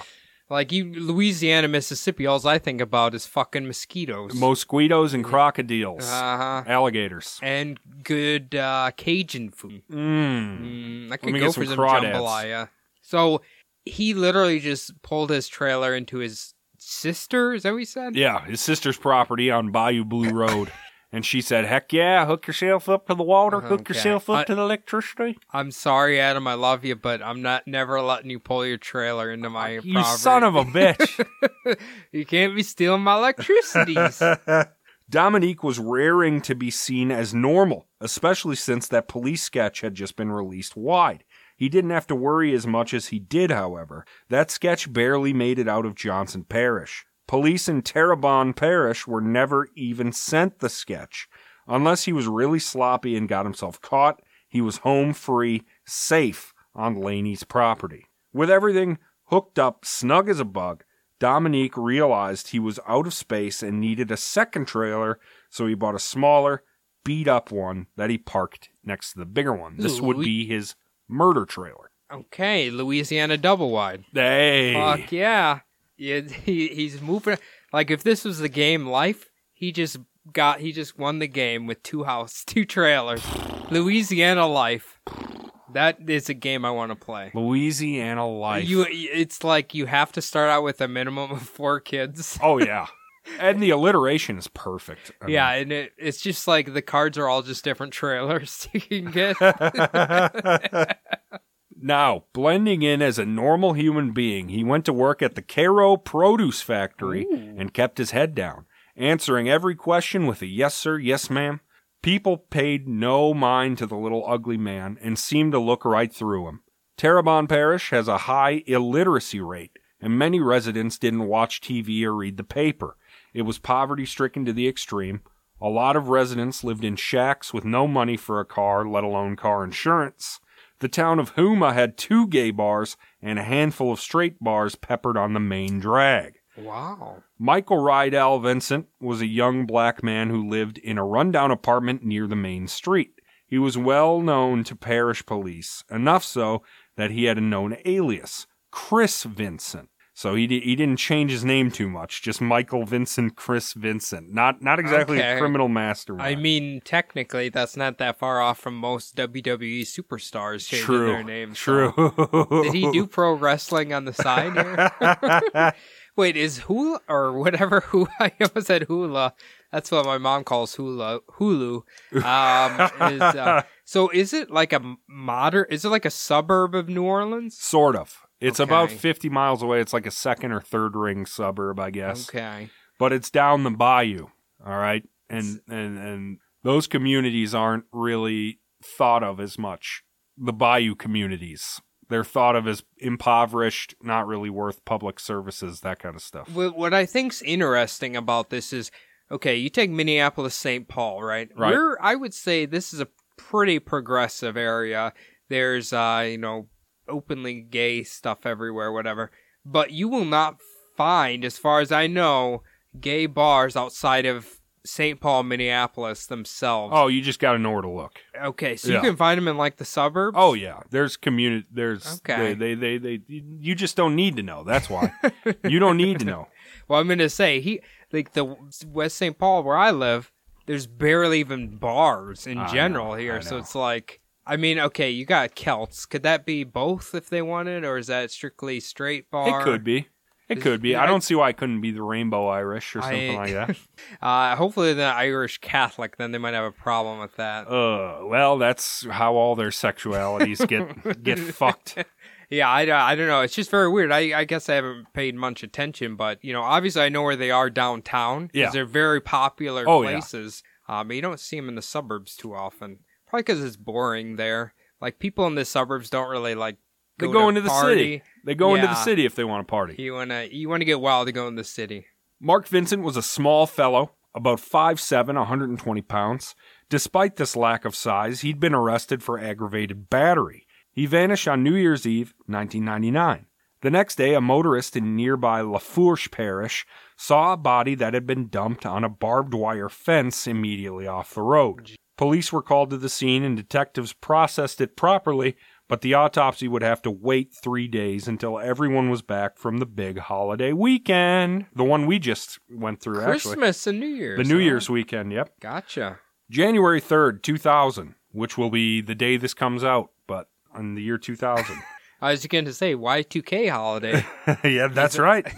Like you, Louisiana, Mississippi. All I think about is fucking mosquitoes. Mosquitoes and crocodiles. uh huh. Alligators. And good uh, Cajun food. Mm. Mm, I could go some for some crawdads. jambalaya. So he literally just pulled his trailer into his sister. Is that what he said? Yeah, his sister's property on Bayou Blue Road. and she said, Heck yeah, hook yourself up to the water, uh-huh, hook yourself up I- to the electricity. I'm sorry, Adam. I love you, but I'm not never letting you pull your trailer into my You property. son of a bitch. You can't be stealing my electricities. Dominique was raring to be seen as normal, especially since that police sketch had just been released wide. He didn't have to worry as much as he did, however. That sketch barely made it out of Johnson Parish. Police in Terrebonne Parish were never even sent the sketch. Unless he was really sloppy and got himself caught, he was home free, safe on Laney's property. With everything hooked up snug as a bug, Dominique realized he was out of space and needed a second trailer, so he bought a smaller, beat up one that he parked next to the bigger one. This would be his murder trailer. Okay, Louisiana double wide. Hey. Fuck yeah. Yeah he, he's moving. Like, if this was the game life, he just got, he just won the game with two house, two trailers. Louisiana life. That is a game I want to play. Louisiana life. You, it's like you have to start out with a minimum of four kids. oh yeah. And the alliteration is perfect. I Yeah, and it, it's just like the cards are all just different trailers you can get. Now, blending in as a normal human being, he went to work at the Cairo Produce Factory and kept his head down, answering every question with a yes, sir, yes, ma'am. People paid no mind to the little ugly man and seemed to look right through him. Terrebonne Parish has a high illiteracy rate, and many residents didn't watch TV or read the paper. It was poverty stricken to the extreme. A lot of residents lived in shacks with no money for a car, let alone car insurance. The town of Houma had two gay bars and a handful of straight bars peppered on the main drag. wow. Michael Rydell Vincent was a young black man who lived in a rundown apartment near the main street. He was well known to parish police, enough so that he had a known alias, Chris Vincent. So he, di- he didn't change his name too much, just Michael Vincent Chris Vincent. Not not exactly a criminal mastermind. I mean, technically, that's not that far off from most WWE superstars changing true. their names. True. Did he do pro wrestling on the side here? Wait, is hula or whatever? Who I almost said hula. That's what my mom calls hula. Hulu. Um, is, uh, so is it like a modern? Is it like a suburb of New Orleans? Sort of. It's about 50 miles away. It's like a second or third ring suburb, I guess. Okay. But it's down the bayou, all right? And and and those communities aren't really thought of as much. The bayou communities. They're thought of as impoverished, not really worth public services, that kind of stuff. What, what I think's interesting about this is, okay, you take Minneapolis, St. Paul, right? Right. We're, I would say this is a pretty progressive area. There's, uh, you know, openly gay stuff everywhere, whatever. But you will not find, as far as I know, gay bars outside of St. Paul, Minneapolis themselves. Oh, you just got to know where to look. okay, so yeah. you can find them in like the suburbs. Oh yeah, there's community. There's Okay. They, they they they you just don't need to know. That's why you don't need to know. Well, I'm gonna say he like the West St. Paul where I live. There's barely even bars in I general know, here, so it's like. I mean, okay, you got Celts. Could that be both if they wanted, or is that strictly straight bar? It could be. It Is- could be. I I- don't see why it couldn't be the Rainbow Irish or something I- like that. Uh, hopefully, the Irish Catholic. Then they might have a problem with that. Uh, well, that's how all their sexualities get get fucked. Yeah, I, I don't know. It's just very weird. I, I guess I haven't paid much attention, but you know, obviously I know where they are downtown. Yeah. they're very popular Oh, yeah. places. Uh, but you don't see them in the suburbs too often. Probably because it's boring there. Like people in the suburbs don't really like. They go go to into the party. city. They go into the city if they want to party. You wanna you wanna get wild to go in the city. Mark Vincent was a small fellow, about 5'7", 120 pounds. Despite this lack of size, he'd been arrested for aggravated battery. He vanished on New Year's Eve, 1999. The next day, a motorist in nearby Lafourche Parish saw a body that had been dumped on a barbed wire fence immediately off the road. Police were called to the scene and detectives processed it properly, but the autopsy would have to wait three days until everyone was back from the big holiday weekend. The one we just went through, actually. Christmas and New Year's. The New huh? Year's weekend, yep. Gotcha. January 3rd, 2000, which will be the day this comes out, but in the year 2000. I was going to say Y2K holiday. yeah, that's right.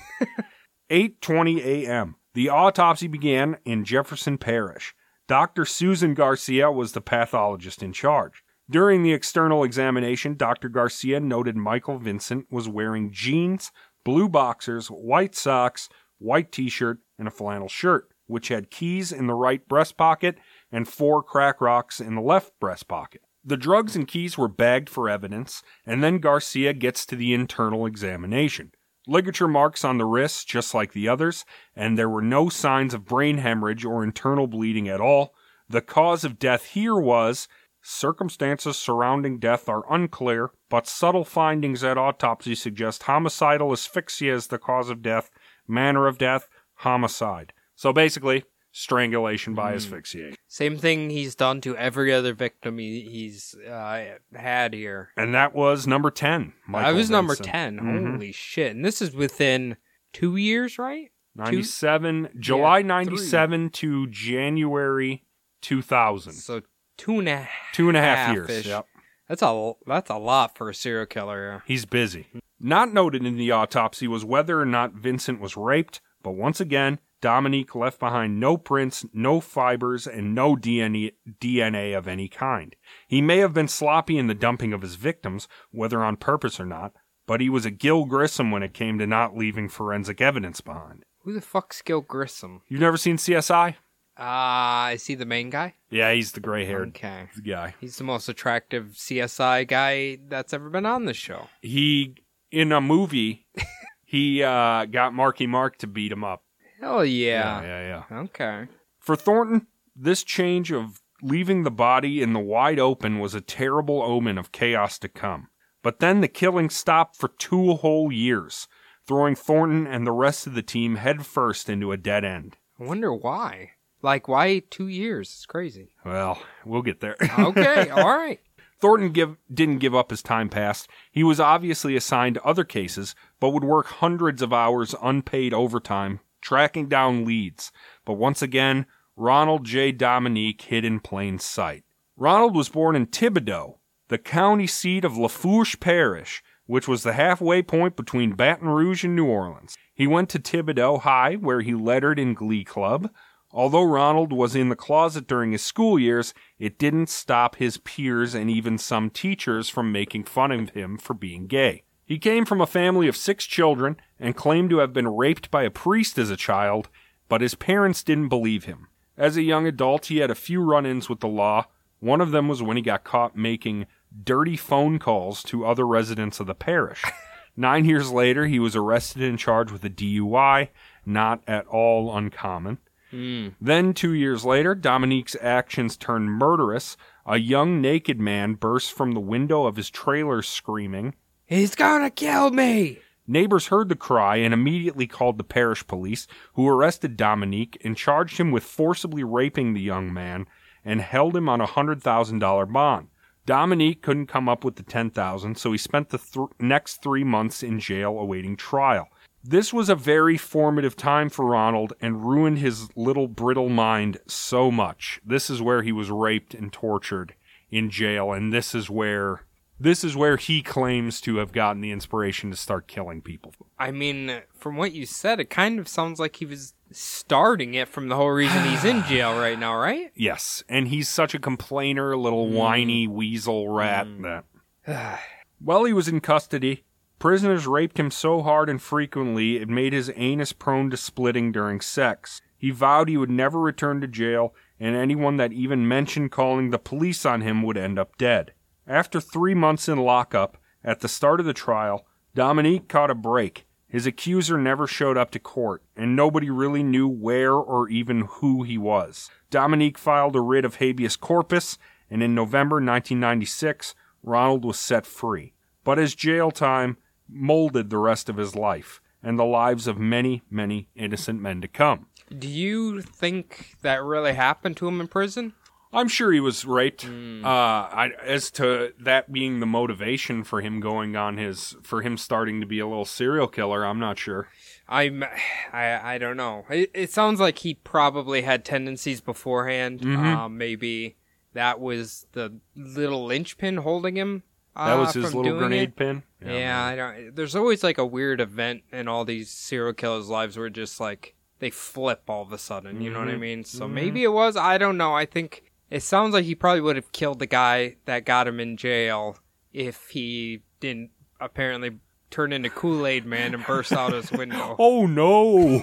8:20 a.m. The autopsy began in Jefferson Parish. Dr. Susan Garcia was the pathologist in charge. During the external examination, Dr. Garcia noted Michael Vincent was wearing jeans, blue boxers, white socks, white t-shirt, and a flannel shirt, which had keys in the right breast pocket and four crack rocks in the left breast pocket. The drugs and keys were bagged for evidence, and then Garcia gets to the internal examination. Ligature marks on the wrists, just like the others, and there were no signs of brain hemorrhage or internal bleeding at all. The cause of death here was circumstances surrounding death are unclear, but subtle findings at autopsy suggest homicidal asphyxia as the cause of death, manner of death, homicide. So basically, strangulation by asphyxiation. Same thing he's done to every other victim he, he's uh, had here. And that was number 10. I Michael was number Vincent. 10. Mhm. Holy shit. And this is within two years, right? 97, July three. 97 to January 2000. So two and a Two and a half years. half-ish. Yep. That's a that's a lot for a serial killer. He's busy. Not noted in the autopsy was whether or not Vincent was raped, but once again, Dominique left behind no prints, no fibers, and no DNA, DNA of any kind. He may have been sloppy in the dumping of his victims, whether on purpose or not, but he was a Gil Grissom when it came to not leaving forensic evidence behind. Who the fuck's Gil Grissom? You've never seen CSI? Ah, is he the main guy? Yeah, he's the gray haired Okay. guy. He's the most attractive CSI guy that's ever been on the show. He, in a movie, he uh, got Marky Mark to beat him up. Hell yeah. yeah, yeah. Okay. For Thornton, this change of leaving the body in the wide open was a terrible omen of chaos to come. But then the killing stopped for two whole years, throwing Thornton and the rest of the team headfirst into a dead end. I wonder why. Like, why two years? It's crazy. Well, we'll get there. Okay, all right. Thornton give, didn't give up as time passed. He was obviously assigned other cases, but would work hundreds of hours unpaid overtime, tracking down leads. But once again, Ronald J. Dominique hid in plain sight. Ronald was born in Thibodaux, the county seat of Lafourche Parish, which was the halfway point between Baton Rouge and New Orleans. He went to Thibodaux High, where he lettered in Glee Club. Although Ronald was in the closet during his school years, it didn't stop his peers and even some teachers from making fun of him for being gay. He came from a family of six children and claimed to have been raped by a priest as a child, but his parents didn't believe him. As a young adult, he had a few run ins with the law. One of them was when he got caught making dirty phone calls to other residents of the parish. Nine years later, he was arrested and charged with a DUI, not at all uncommon. Hmm. Then, two years later, Dominique's actions turned murderous. A young naked man burst from the window of his trailer screaming. He's gonna kill me! Neighbors heard the cry and immediately called the parish police, who arrested Dominique and charged him with forcibly raping the young man and held him on a $100,000 bond. Dominique couldn't come up with the 10000 so he spent the th- next three months in jail awaiting trial. This was a very formative time for Ronald and ruined his little brittle mind so much. This is where he was raped and tortured in jail, and this is where this is where he claims to have gotten the inspiration to start killing people. I mean, from what you said, it kind of sounds like he was starting it from the whole reason he's in jail right now, right? Yes, and he's such a complainer, little hmm. whiny weasel rat hmm. that. While he was in custody, prisoners raped him so hard and frequently it made his anus prone to splitting during sex. He vowed he would never return to jail, and anyone that even mentioned calling the police on him would end up dead. After three months in lockup, at the start of the trial, Dominique caught a break. His accuser never showed up to court, and nobody really knew where or even who he was. Dominique filed a writ of habeas corpus, and in November 1996, Ronald was set free. But his jail time molded the rest of his life, and the lives of many, many innocent men to come. Do you think that really happened to him in prison? I'm sure he was raped. Uh, I, as to that being the motivation for him going on his, for him starting to be a little serial killer, I'm not sure. I'm, I, I don't know. It, it sounds like he probably had tendencies beforehand. Mm-hmm. Um, maybe that was the little linchpin holding him. That uh, was his little grenade it. pin. Yeah, I don't. There's always like a weird event in all these serial killers' lives where just like they flip all of a sudden. You know what I Mhm. mean? So maybe it was. I don't know. I think it sounds like he probably would have killed the guy that got him in jail if he didn't apparently turn into Kool Aid Man and burst out his window. Oh no!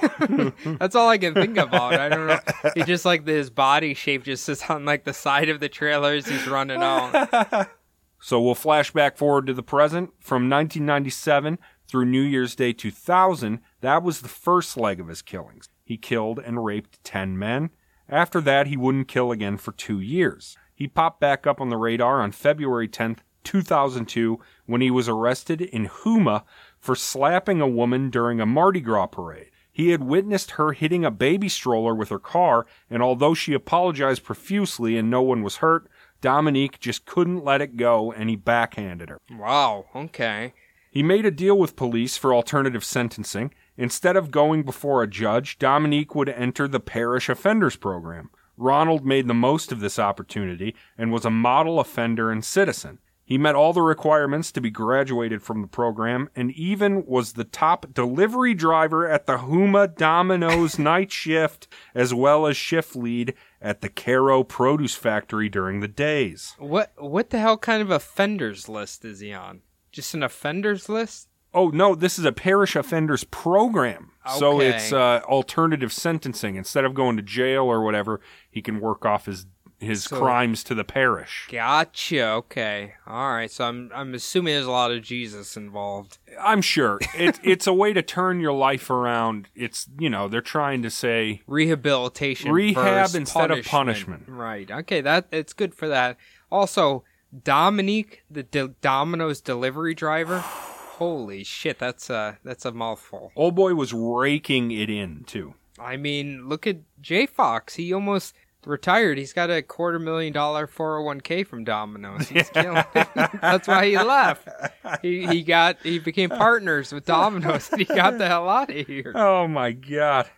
That's all I can think about. I don't know. He just like his body shape just sits on like the side of the trailer as he's running out. so we'll flash back forward to the present. From 1997 through New Year's Day 2000, that was the first leg of his killings. He killed and raped 10 men. After that, he wouldn't kill again for two years. He popped back up on the radar on February 10th, 2002 when he was arrested in Houma for slapping a woman during a Mardi Gras parade. He had witnessed her hitting a baby stroller with her car, and although she apologized profusely and no one was hurt, Dominique just couldn't let it go and he backhanded her. Wow. Okay. He made a deal with police for alternative sentencing. Instead of going before a judge, Dominique would enter the parish offenders program. Ronald made the most of this opportunity and was a model offender and citizen. He met all the requirements to be graduated from the program and even was the top delivery driver at the Houma Domino's night shift, as well as shift lead at the Caro produce factory during the days. What what the hell kind of offenders list is he on? Just an offenders list? Oh no, this is a parish offenders program. So it's uh, alternative sentencing. Instead of going to jail or whatever, he can work off his his So- crimes to the parish. Gotcha. Okay. All right. So I'm I'm assuming there's a lot of Jesus involved. I'm sure it, it's a way to turn your life around. It's you know they're trying to say Rehabilitation. Rehab instead of punishment. Right. Okay. That it's good for that. Also, Dominique, the D- Domino's delivery driver. Holy shit. That's a that's a mouthful. old boy was raking it in too. I mean, look at J Fox. He almost retired. He's got a quarter million dollar 401k from Domino's. He's killing. That's why he left. He he got he became partners with Domino's and he got the hell out of here. Oh my god.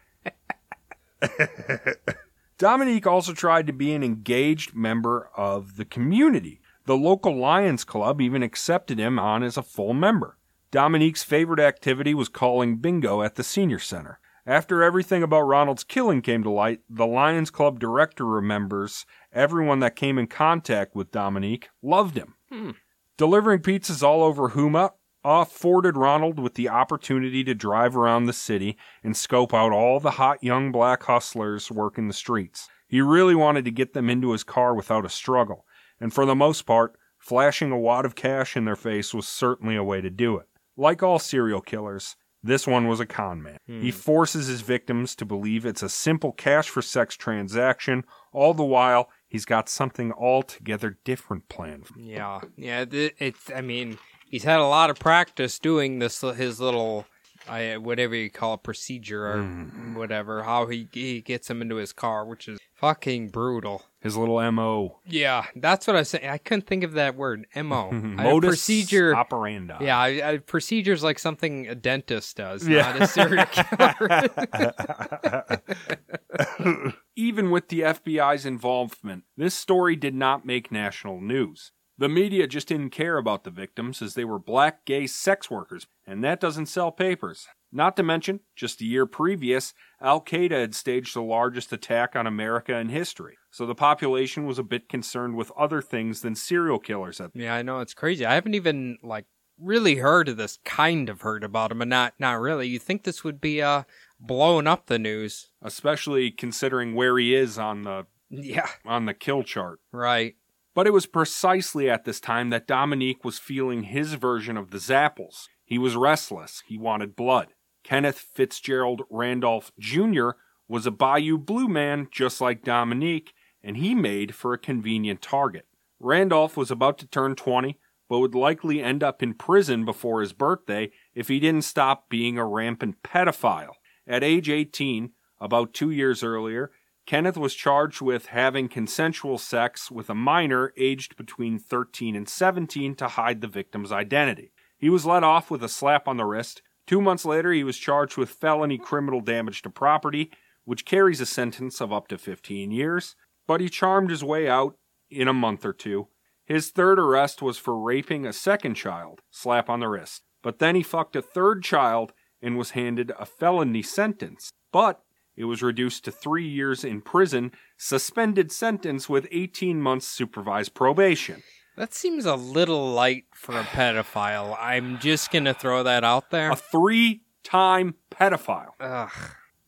Dominique also tried to be an engaged member of the community. The local Lions Club even accepted him on as a full member. Dominique's favorite activity was calling bingo at the senior center. After everything about Ronald's killing came to light, the Lions Club director remembers everyone that came in contact with Dominique loved him. Hmm. Delivering pizzas all over Houma afforded Ronald with the opportunity to drive around the city and scope out all the hot young black hustlers working the streets. He really wanted to get them into his car without a struggle, and for the most part, flashing a wad of cash in their face was certainly a way to do it. Like all serial killers, this one was a con man. He hmm. forces his victims to believe it's a simple cash for sex transaction, all the while he's got something altogether different planned. Yeah, yeah. It's. I mean, he's had a lot of practice doing this. His little, I whatever you call it, procedure or mm-hmm. whatever. How he he gets him into his car, which is fucking brutal. His little MO. Yeah, that's what I was saying. I couldn't think of that word. Mo. I- Modus procedure. operandi. Yeah, I, I, procedure's like something a dentist does, Yeah. not a serial killer. Even with the FBI's involvement, this story did not make national news. The media just didn't care about the victims as they were black gay sex workers, and that doesn't sell papers. Not to mention, just a year previous, Al Qaeda had staged the largest attack on America in history, so the population was a bit concerned with other things than serial killers at yeah, I know it's crazy. I haven't even like really heard of this. Kind of heard about him, but not not really. You think this would be uh blowing up the news? especially considering where he is on the Yeah, on the kill chart. right. But it was precisely at this time that Dominique was feeling his version of the Zapples. He was restless. He wanted blood. Kenneth Fitzgerald Randolph Jr. was a Bayou Blue man just like Dominique, and he made for a convenient target. Randolph was about to turn 20, but would likely end up in prison before his birthday if he didn't stop being a rampant pedophile. At age 18, about two years earlier, Kenneth was charged with having consensual sex with a minor aged between 13 and 17 to hide the victim's identity. He was let off with a slap on the wrist. Two months later, he was charged with felony criminal damage to property, which carries a sentence of up to 15 years, but he charmed his way out in a month or two. His third arrest was for raping a second child, slap on the wrist. But then he fucked a third child and was handed a felony sentence. But it was reduced to three years in prison, suspended sentence with 18 months supervised probation. That seems a little light for a pedophile. I'm just gonna throw that out there. A three time pedophile. Ugh.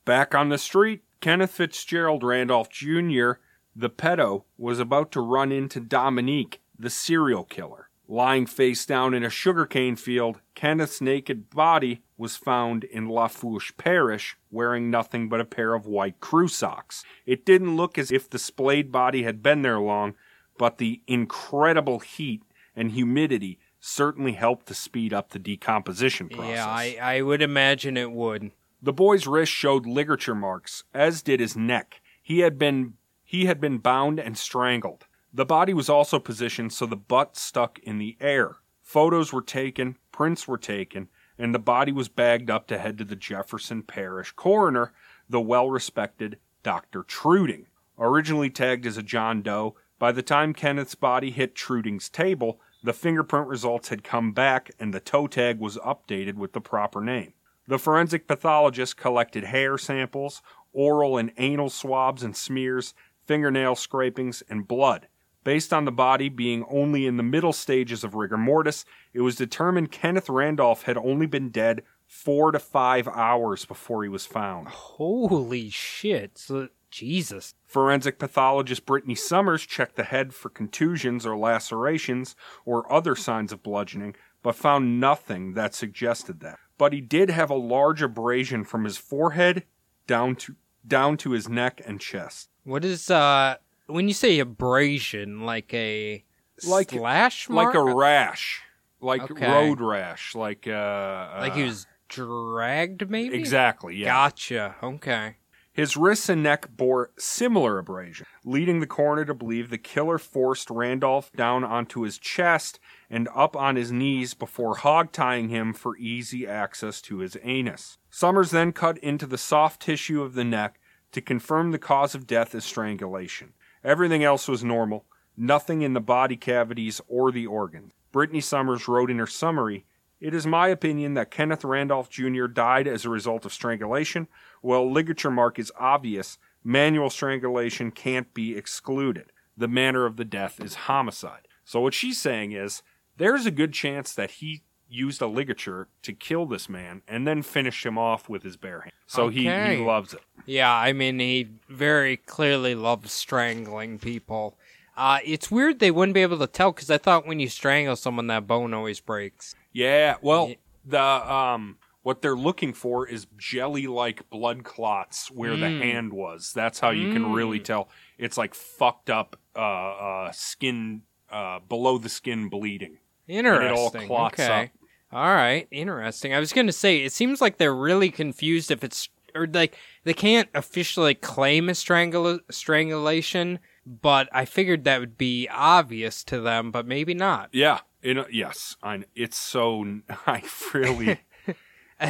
Back on the street, Kenneth Fitzgerald Randolph Jr., the pedo, was about to run into Dominique, the serial killer. Lying face down in a sugarcane field, Kenneth's naked body was found in Lafourche Parish, wearing nothing but a pair of white crew socks. It didn't look as if the splayed body had been there long, but the incredible heat and humidity certainly helped to speed up the decomposition process. Yeah, I, I would imagine it would. The boy's wrist showed ligature marks, as did his neck. He had been he had been bound and strangled. The body was also positioned so the butt stuck in the air. Photos were taken, prints were taken, and the body was bagged up to head to the Jefferson Parish coroner, the well respected Dr. Truding. Originally tagged as a John Doe, by the time Kenneth's body hit Truding's table, the fingerprint results had come back and the toe tag was updated with the proper name. The forensic pathologist collected hair samples, oral and anal swabs and smears, fingernail scrapings, and blood. Based on the body being only in the middle stages of rigor mortis, it was determined Kenneth Randolph had only been dead four to five hours before he was found. Holy shit. So, Jesus. Forensic pathologist Brittany Summers checked the head for contusions or lacerations or other signs of bludgeoning, but found nothing that suggested that. But he did have a large abrasion from his forehead down to down to his neck and chest. What is, uh, when you say abrasion, like a Like- slash mark? Like a rash. Like Okay. road rash. Like uh Like he uh, was dragged, maybe? Exactly, yeah. Gotcha. Okay. His wrists and neck bore similar abrasion, leading the coroner to believe the killer forced Randolph down onto his chest and up on his knees before hog tying him for easy access to his anus. Summers then cut into the soft tissue of the neck to confirm the cause of death as strangulation. Everything else was normal, nothing in the body cavities or the organs. Brittany Summers wrote in her summary it is my opinion that Kenneth Randolph Jr. died as a result of strangulation. While ligature mark is obvious, manual strangulation can't be excluded. The manner of the death is homicide. So what she's saying is there's a good chance that he used a ligature to kill this man and then finish him off with his bare hand. So he, Okay. he loves it. Yeah, I mean, he very clearly loves strangling people. Uh, it's weird they wouldn't be able to tell because I thought when you strangle someone, that bone always breaks. Yeah, well, the um what they're looking for is jelly-like blood clots where the Mm. hand was. That's how you can really Mm. tell it's like fucked up uh, uh skin uh below the skin bleeding. Interesting. clots okay. up. All right. Interesting. I was going to say, it seems like they're really confused if it's, or like, they can't officially claim a strangula- strangulation, but I figured that would be obvious to them, but maybe not. Yeah, you know, yes, I it's so I really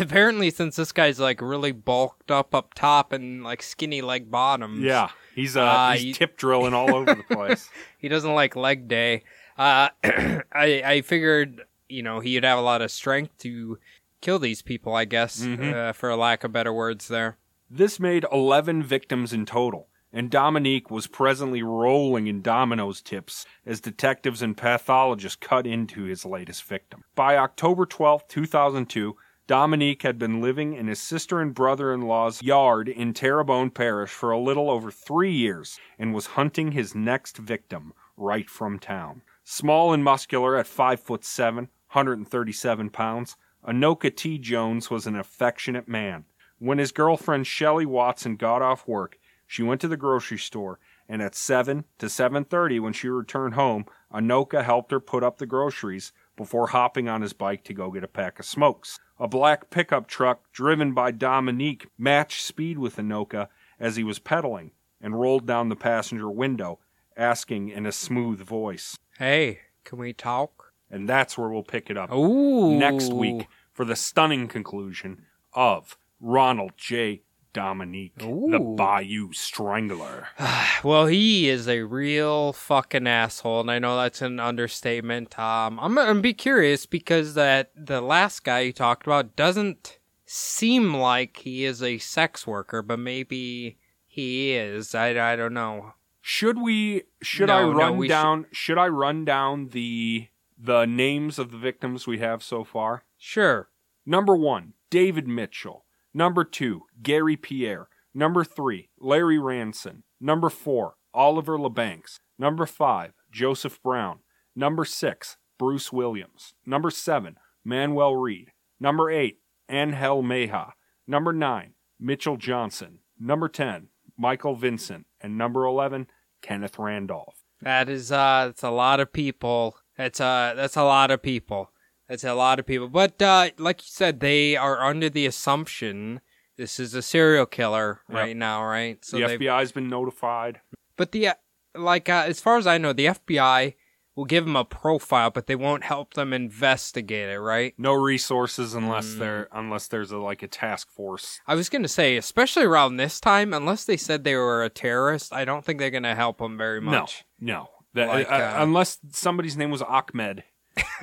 Apparently, since this guy's like really bulked up up top and like skinny leg bottoms, yeah, he's uh, Uh, he's you- tip drilling all over the place. he doesn't like leg day. Uh, I I figured you know he'd have a lot of strength to kill these people. I guess, Mhm. uh, for lack of better words, there. This made 11 victims in total, and Dominique was presently rolling in dominoes tips as detectives and pathologists cut into his latest victim. By October 12, 2002, Dominique had been living in his sister and brother in law's yard in Terrebonne Parish for a little over three years and was hunting his next victim right from town. Small and muscular at 5 foot 7, 137 pounds, Anoka T. Jones was an affectionate man. When his girlfriend Shelley Watson got off work, she went to the grocery store, and at 7 to 7:30 when she returned home, Anoka helped her put up the groceries before hopping on his bike to go get a pack of smokes. A black pickup truck driven by Dominique matched speed with Anoka as he was pedaling and rolled down the passenger window, asking in a smooth voice. Hey, can we talk? And that's where we'll pick it up Ooh. next week for the stunning conclusion of Ronald J. Dominique, the Bayou Strangler. Well, he is a real fucking asshole, and I know that's an understatement. Um, I'm gonna be curious because that the last guy you talked about doesn't seem like he is a sex worker, but maybe he is. I, I don't know. Should we? Should No, I run we down? Should I run down the the names of the victims we have so far? Sure. Number one, David Mitchell. Number two, Gary Pierre. Number three, Larry Ranson. Number four, Oliver LeBanks. Number five, Joseph Brown. Number six, Bruce Williams. Number seven, Manuel Reed. Number eight, Angel Mejia. Number nine, Mitchell Johnson. Number 10, Michael Vincent. And number 11, Kenneth Randolph. That is uh, it's a lot of people. That's uh that's a lot of people. That's a lot of people. But uh, like you said, they are under the assumption this is a serial killer Yep. right now, right? So the FBI's been notified. But the uh, like uh, as far as I know, the FBI will give them a profile, but they won't help them investigate it, right? No resources unless Mm. there unless there's a like a task force. I was gonna say, especially around this time, unless they said they were a terrorist, I don't think they're gonna help them very much. No, no. That, Like, uh, uh, unless somebody's name was Ahmed.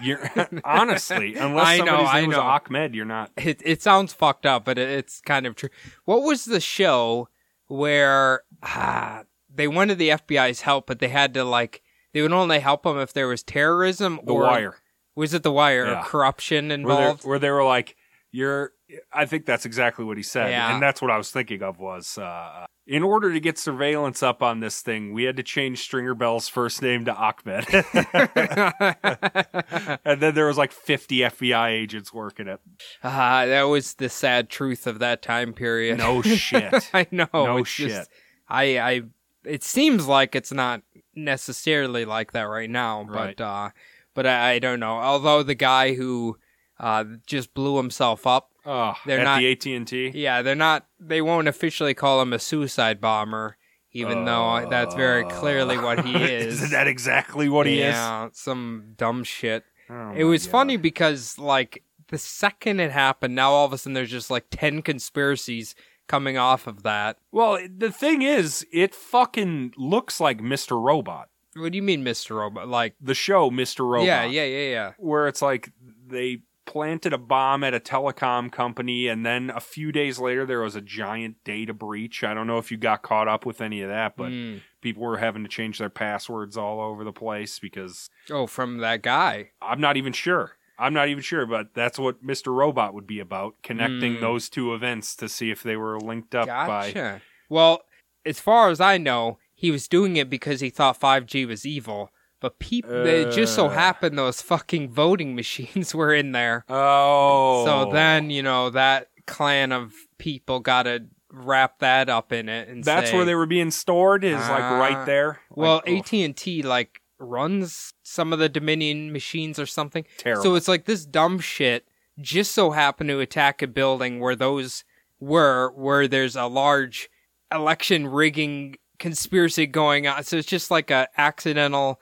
You're honestly, unless I know, I know. Ahmed, you're not. It it sounds fucked up, but it, it's kind of true. What was the show where ah, they wanted the FBI's help, but they had to like they would only help them if there was terrorism The or Wire, was it the wire Yeah. or corruption where, involved? where they were like, "You're." I think that's exactly what he said, Yeah. and that's what I was thinking of. Was uh, in order to get surveillance up on this thing, we had to change Stringer Bell's first name to Ahmed, and then there was like 50 FBI agents working it. Ah, that was the sad truth of that time period. No shit. I know. No shit. Just, I, I, it seems like it's not necessarily like that right now, Right. but, uh, but I, I don't know. Although the guy who, uh, just blew himself up, Oh, They're at not- the AT and T. yeah, they're not, they won't officially call him a suicide bomber, even though that's very clearly what he is. Isn't that exactly what he is? yeah, some dumb shit. Oh It was God. funny because like the second it happened, now all of a sudden there's just like ten conspiracies coming off of that. Well, the thing is, it fucking looks like Mr. Robot. What do you mean, Mister Robot? Like, The show Mr. Robot. yeah, yeah, yeah, yeah. Where it's like they planted a bomb at a telecom company and then a few days later there was a giant data breach. I don't know if you got caught up with any of that, but Mm. people were having to change their passwords all over the place because Oh, from that guy. I'm not even sure. I'm not even sure, but that's what Mr. Robot would be about, connecting Mm. those two events to see if they were linked up by Well, as far as I know, he was doing it because he thought 5G was evil. But people, it just so Uh. happened those fucking voting machines were in there. Oh. So then, you know, that clan of people got to wrap that up in it and that's say, where they were being stored is like Ah. right there. Well, Like, oh, AT and T like runs some of the Dominion machines or something. terrible. So it's like this dumb shit just so happened to attack a building where those were, where there's a large election rigging conspiracy going on. So it's just like a accidental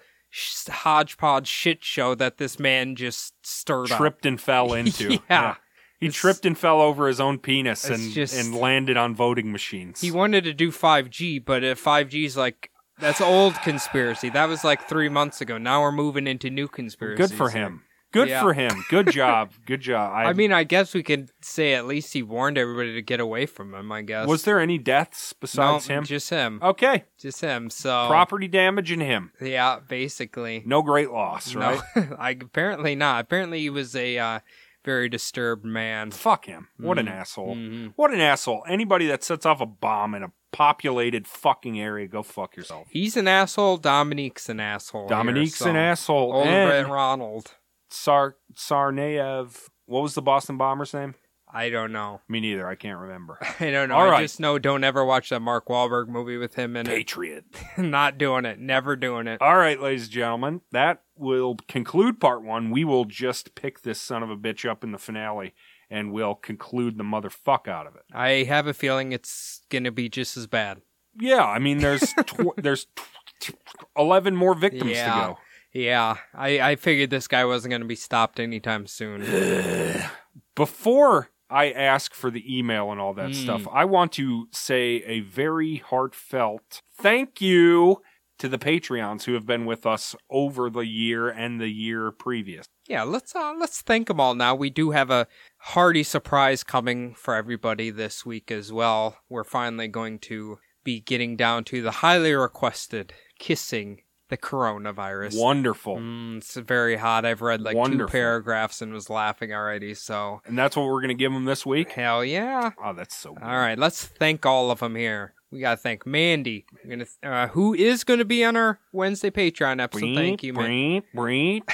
hodgepodge shit show that this man just stirred up. tripped and fell into. Yeah. He It's- tripped and fell over his own penis and, just- and landed on voting machines. He wanted to do 5G, but if 5G's like that's old conspiracy. That was like three months ago. Now we're moving into new conspiracy. Good for him. Good Yeah. for him. Good job. Good job. I, I mean, I guess we could say at least he warned everybody to get away from him. I guess. was there any deaths no, besides him? just him, Okay. just him. So Property damage in him. yeah, basically. No great loss, right? No, I apparently not. Apparently he was a uh, very disturbed man. Fuck him. What an Mhm. asshole. Mhm. What an asshole. Anybody that sets off a bomb in a populated fucking area, go fuck yourself. He's an asshole. Dominique's an asshole. here, Dominique's so- an asshole. Old and Ronald. Sar Tsarnaev. What was the Boston bomber's name? I don't know. Me neither. I can't remember. I don't know. All I right. just know don't ever watch that Mark Wahlberg movie with him in it. Patriot. Not doing it. Never doing it. All right, ladies and gentlemen, that will conclude part one. We will just pick this son of a bitch up in the finale, and we'll conclude the motherfuck out of it. I have a feeling it's gonna be just as bad. Yeah, I mean, there's tw- there's tw- eleven more victims Yeah. to go. Yeah, I, I figured this guy wasn't gonna be stopped anytime soon. Before I ask for the email and all that Mm. stuff, I want to say a very heartfelt thank you to the Patreons who have been with us over the year and the year previous. yeah, let's uh, let's thank them all now. We do have a hearty surprise coming for everybody this week as well. We're finally going to be getting down to the highly requested kissing the coronavirus. Wonderful. Mm, it's very hot. I've read like two Wonderful. paragraphs and was laughing already. So And that's what we're going to give them this week. hell yeah! Oh, that's so good. All right, let's thank all of them here. We gotta thank Mandy, gonna uh, who is gonna be on our Wednesday Patreon episode. thank you, man. Breen, Breen.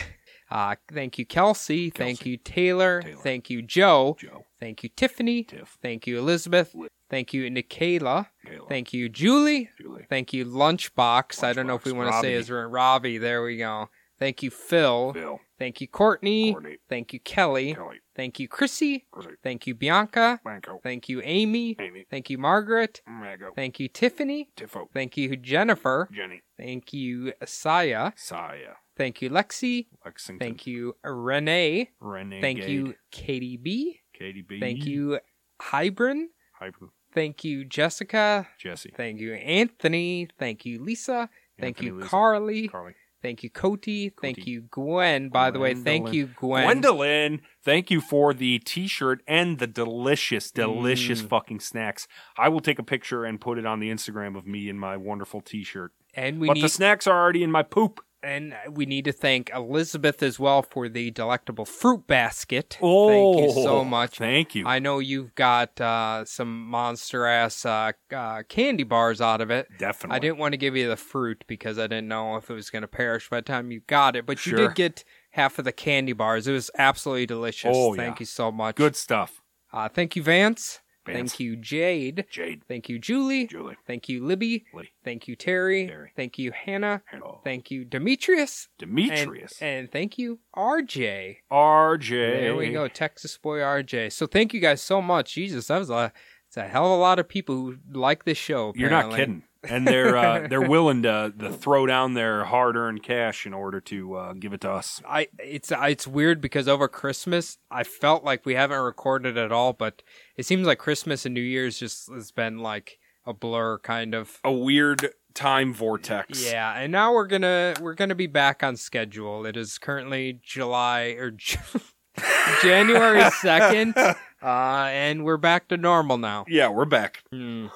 Uh, thank you, Kelsey. Thank you, Taylor. Taylor. Thank you, Joe. Joe. Thank you, Tiffany. Tiff. Thank you, Elizabeth. Li- Thank you, Nikayla. Kayla. Thank you, Julie. Julie. If you, Lunchbox. I don't know if we want to say his Ravi. There we go. Thank you, Phil. Bill, Thank you, Courtney. Courtney, Thank you, Kelly. Kelly, Thank you, Chrissy. Chrissy, Thank you, Bianca. Banco, Thank you, Amy. Amy, Thank you, Margaret. Mago, Thank you, Tiffany. Tiffo, Thank you, Jennifer. Jenny, Thank you, Saya. Saya, Thank you, Lexi. Lexington, Thank you, Renee. Renee, Thank you, Katie B. Katie B. Thank you, Hybrin. Hyper, Thank you, Jessica. Jesse, Thank you, Anthony. Thank you, Lisa. Thank Anthony, you, Lisa, Carly. Carly, Thank you, Cody. Thank you, Gwen. By the way, thank you, Gwen. Gwendolyn, thank you for the T-shirt and the delicious, delicious Mm. fucking snacks. I will take a picture and put it on the Instagram of me in my wonderful T-shirt. And we but need the snacks are already in my poop. And we need to thank Elizabeth as well for the delectable fruit basket. Oh, thank you so much. Thank you. I know you've got uh, some monster ass uh, uh, candy bars out of it. Definitely. I didn't want to give you the fruit because I didn't know if it was going to perish by the time you got it, but you did get half of the candy bars. It was absolutely delicious. Oh, Thank yeah. you so much. Good stuff. Uh, thank you, Vance. Vance. Thank you, Jade. Jade, Thank you, Julie. Julie, Thank you, Libby. Lee, Thank you, Terry. Terry. Thank you, Hannah. Hello. Oh. Thank you, Demetrius. Demetrius, And, and thank you, RJ. RJ. There we go, Texas boy RJ. So thank you guys so much. Jesus, that was a it's a hell of a lot of people who like this show. You're not kidding. And they're uh, they're willing to, to throw down their hard earned cash in order to uh, give it to us. I it's it's weird because over Christmas I felt like we haven't recorded at all, but it seems like Christmas and New Year's just has been like a blur, kind of. A weird time vortex. Yeah, and now we're gonna we're gonna be back on schedule. It is currently July or January second, uh, and we're back to normal now. Yeah, we're back. Hmm.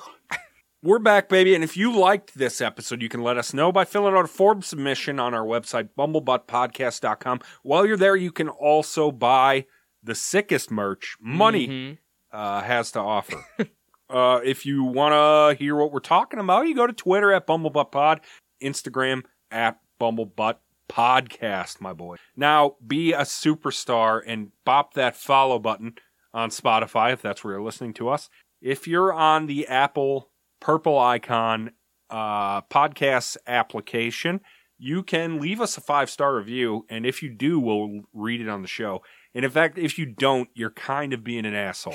We're back, baby. And if you liked this episode, you can let us know by filling out a form submission on our website, bumblebuttpodcast.com. While you're there, you can also buy the sickest merch money Mhm. uh, has to offer. uh, if you want to hear what we're talking about, you go to Twitter at bumblebuttpod, Instagram at bumblebuttpodcast, my boy. Now, be a superstar and bop that follow button on Spotify if that's where you're listening to us. If you're on the Apple purple icon uh, podcast application, you can leave us a five star review, and if you do, we'll read it on the show. And in fact, if you don't, you're kind of being an asshole.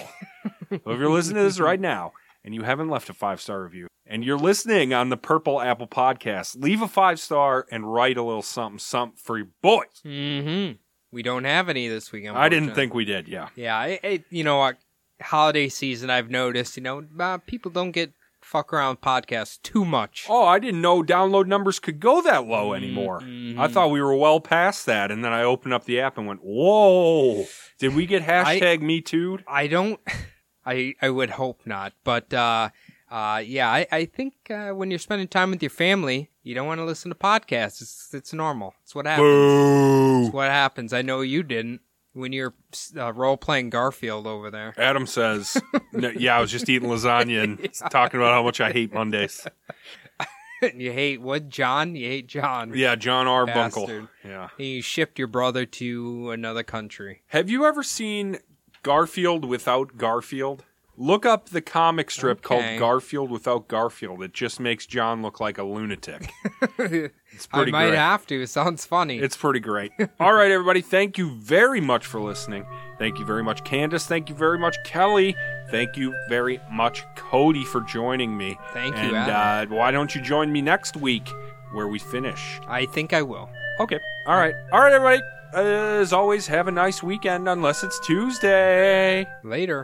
so if you're listening to this right now and you haven't left a five star review, and you're listening on the Purple Apple Podcast, leave a five star and write a little something, something for your boys. Mm-hmm. We don't have any this week. I didn't think we did. Yeah, Yeah, I, I, you know what? Holiday season, I've noticed. You know, uh, people don't get fuck around podcasts too much. Oh, I didn't know download numbers could go that low anymore. Mhm. I thought we were well past that, and then I opened up the app and went, "Whoa! Did we get hashtag Me Too?" I don't. I I would hope not, but uh, uh, yeah, I I think uh, when you're spending time with your family, you don't want to listen to podcasts. It's it's normal. It's what happens. Boo! It's what happens. I know you didn't when you're uh, role playing Garfield over there. Adam says, no, "Yeah, I was just eating lasagna and talking about how much I hate Mondays." you hate what John? You hate John. Yeah, Jon Arbuckle. Yeah. And you shipped your brother to another country. Have you ever seen Garfield without Garfield? Look up the comic strip Okay. called Garfield without Garfield. It just makes John look like a lunatic. It's pretty great. I pretty might great. have to. It sounds funny. It's pretty great. All right, everybody. Thank you very much for listening. Thank you very much, Candace. Thank you very much, Kelly. Thank you very much, Cody, for joining me. Thank you, And Adam. uh, why don't you join me next week where we finish? I think I will. Okay. All right. All right, everybody. As always, have a nice weekend unless it's Tuesday. Later.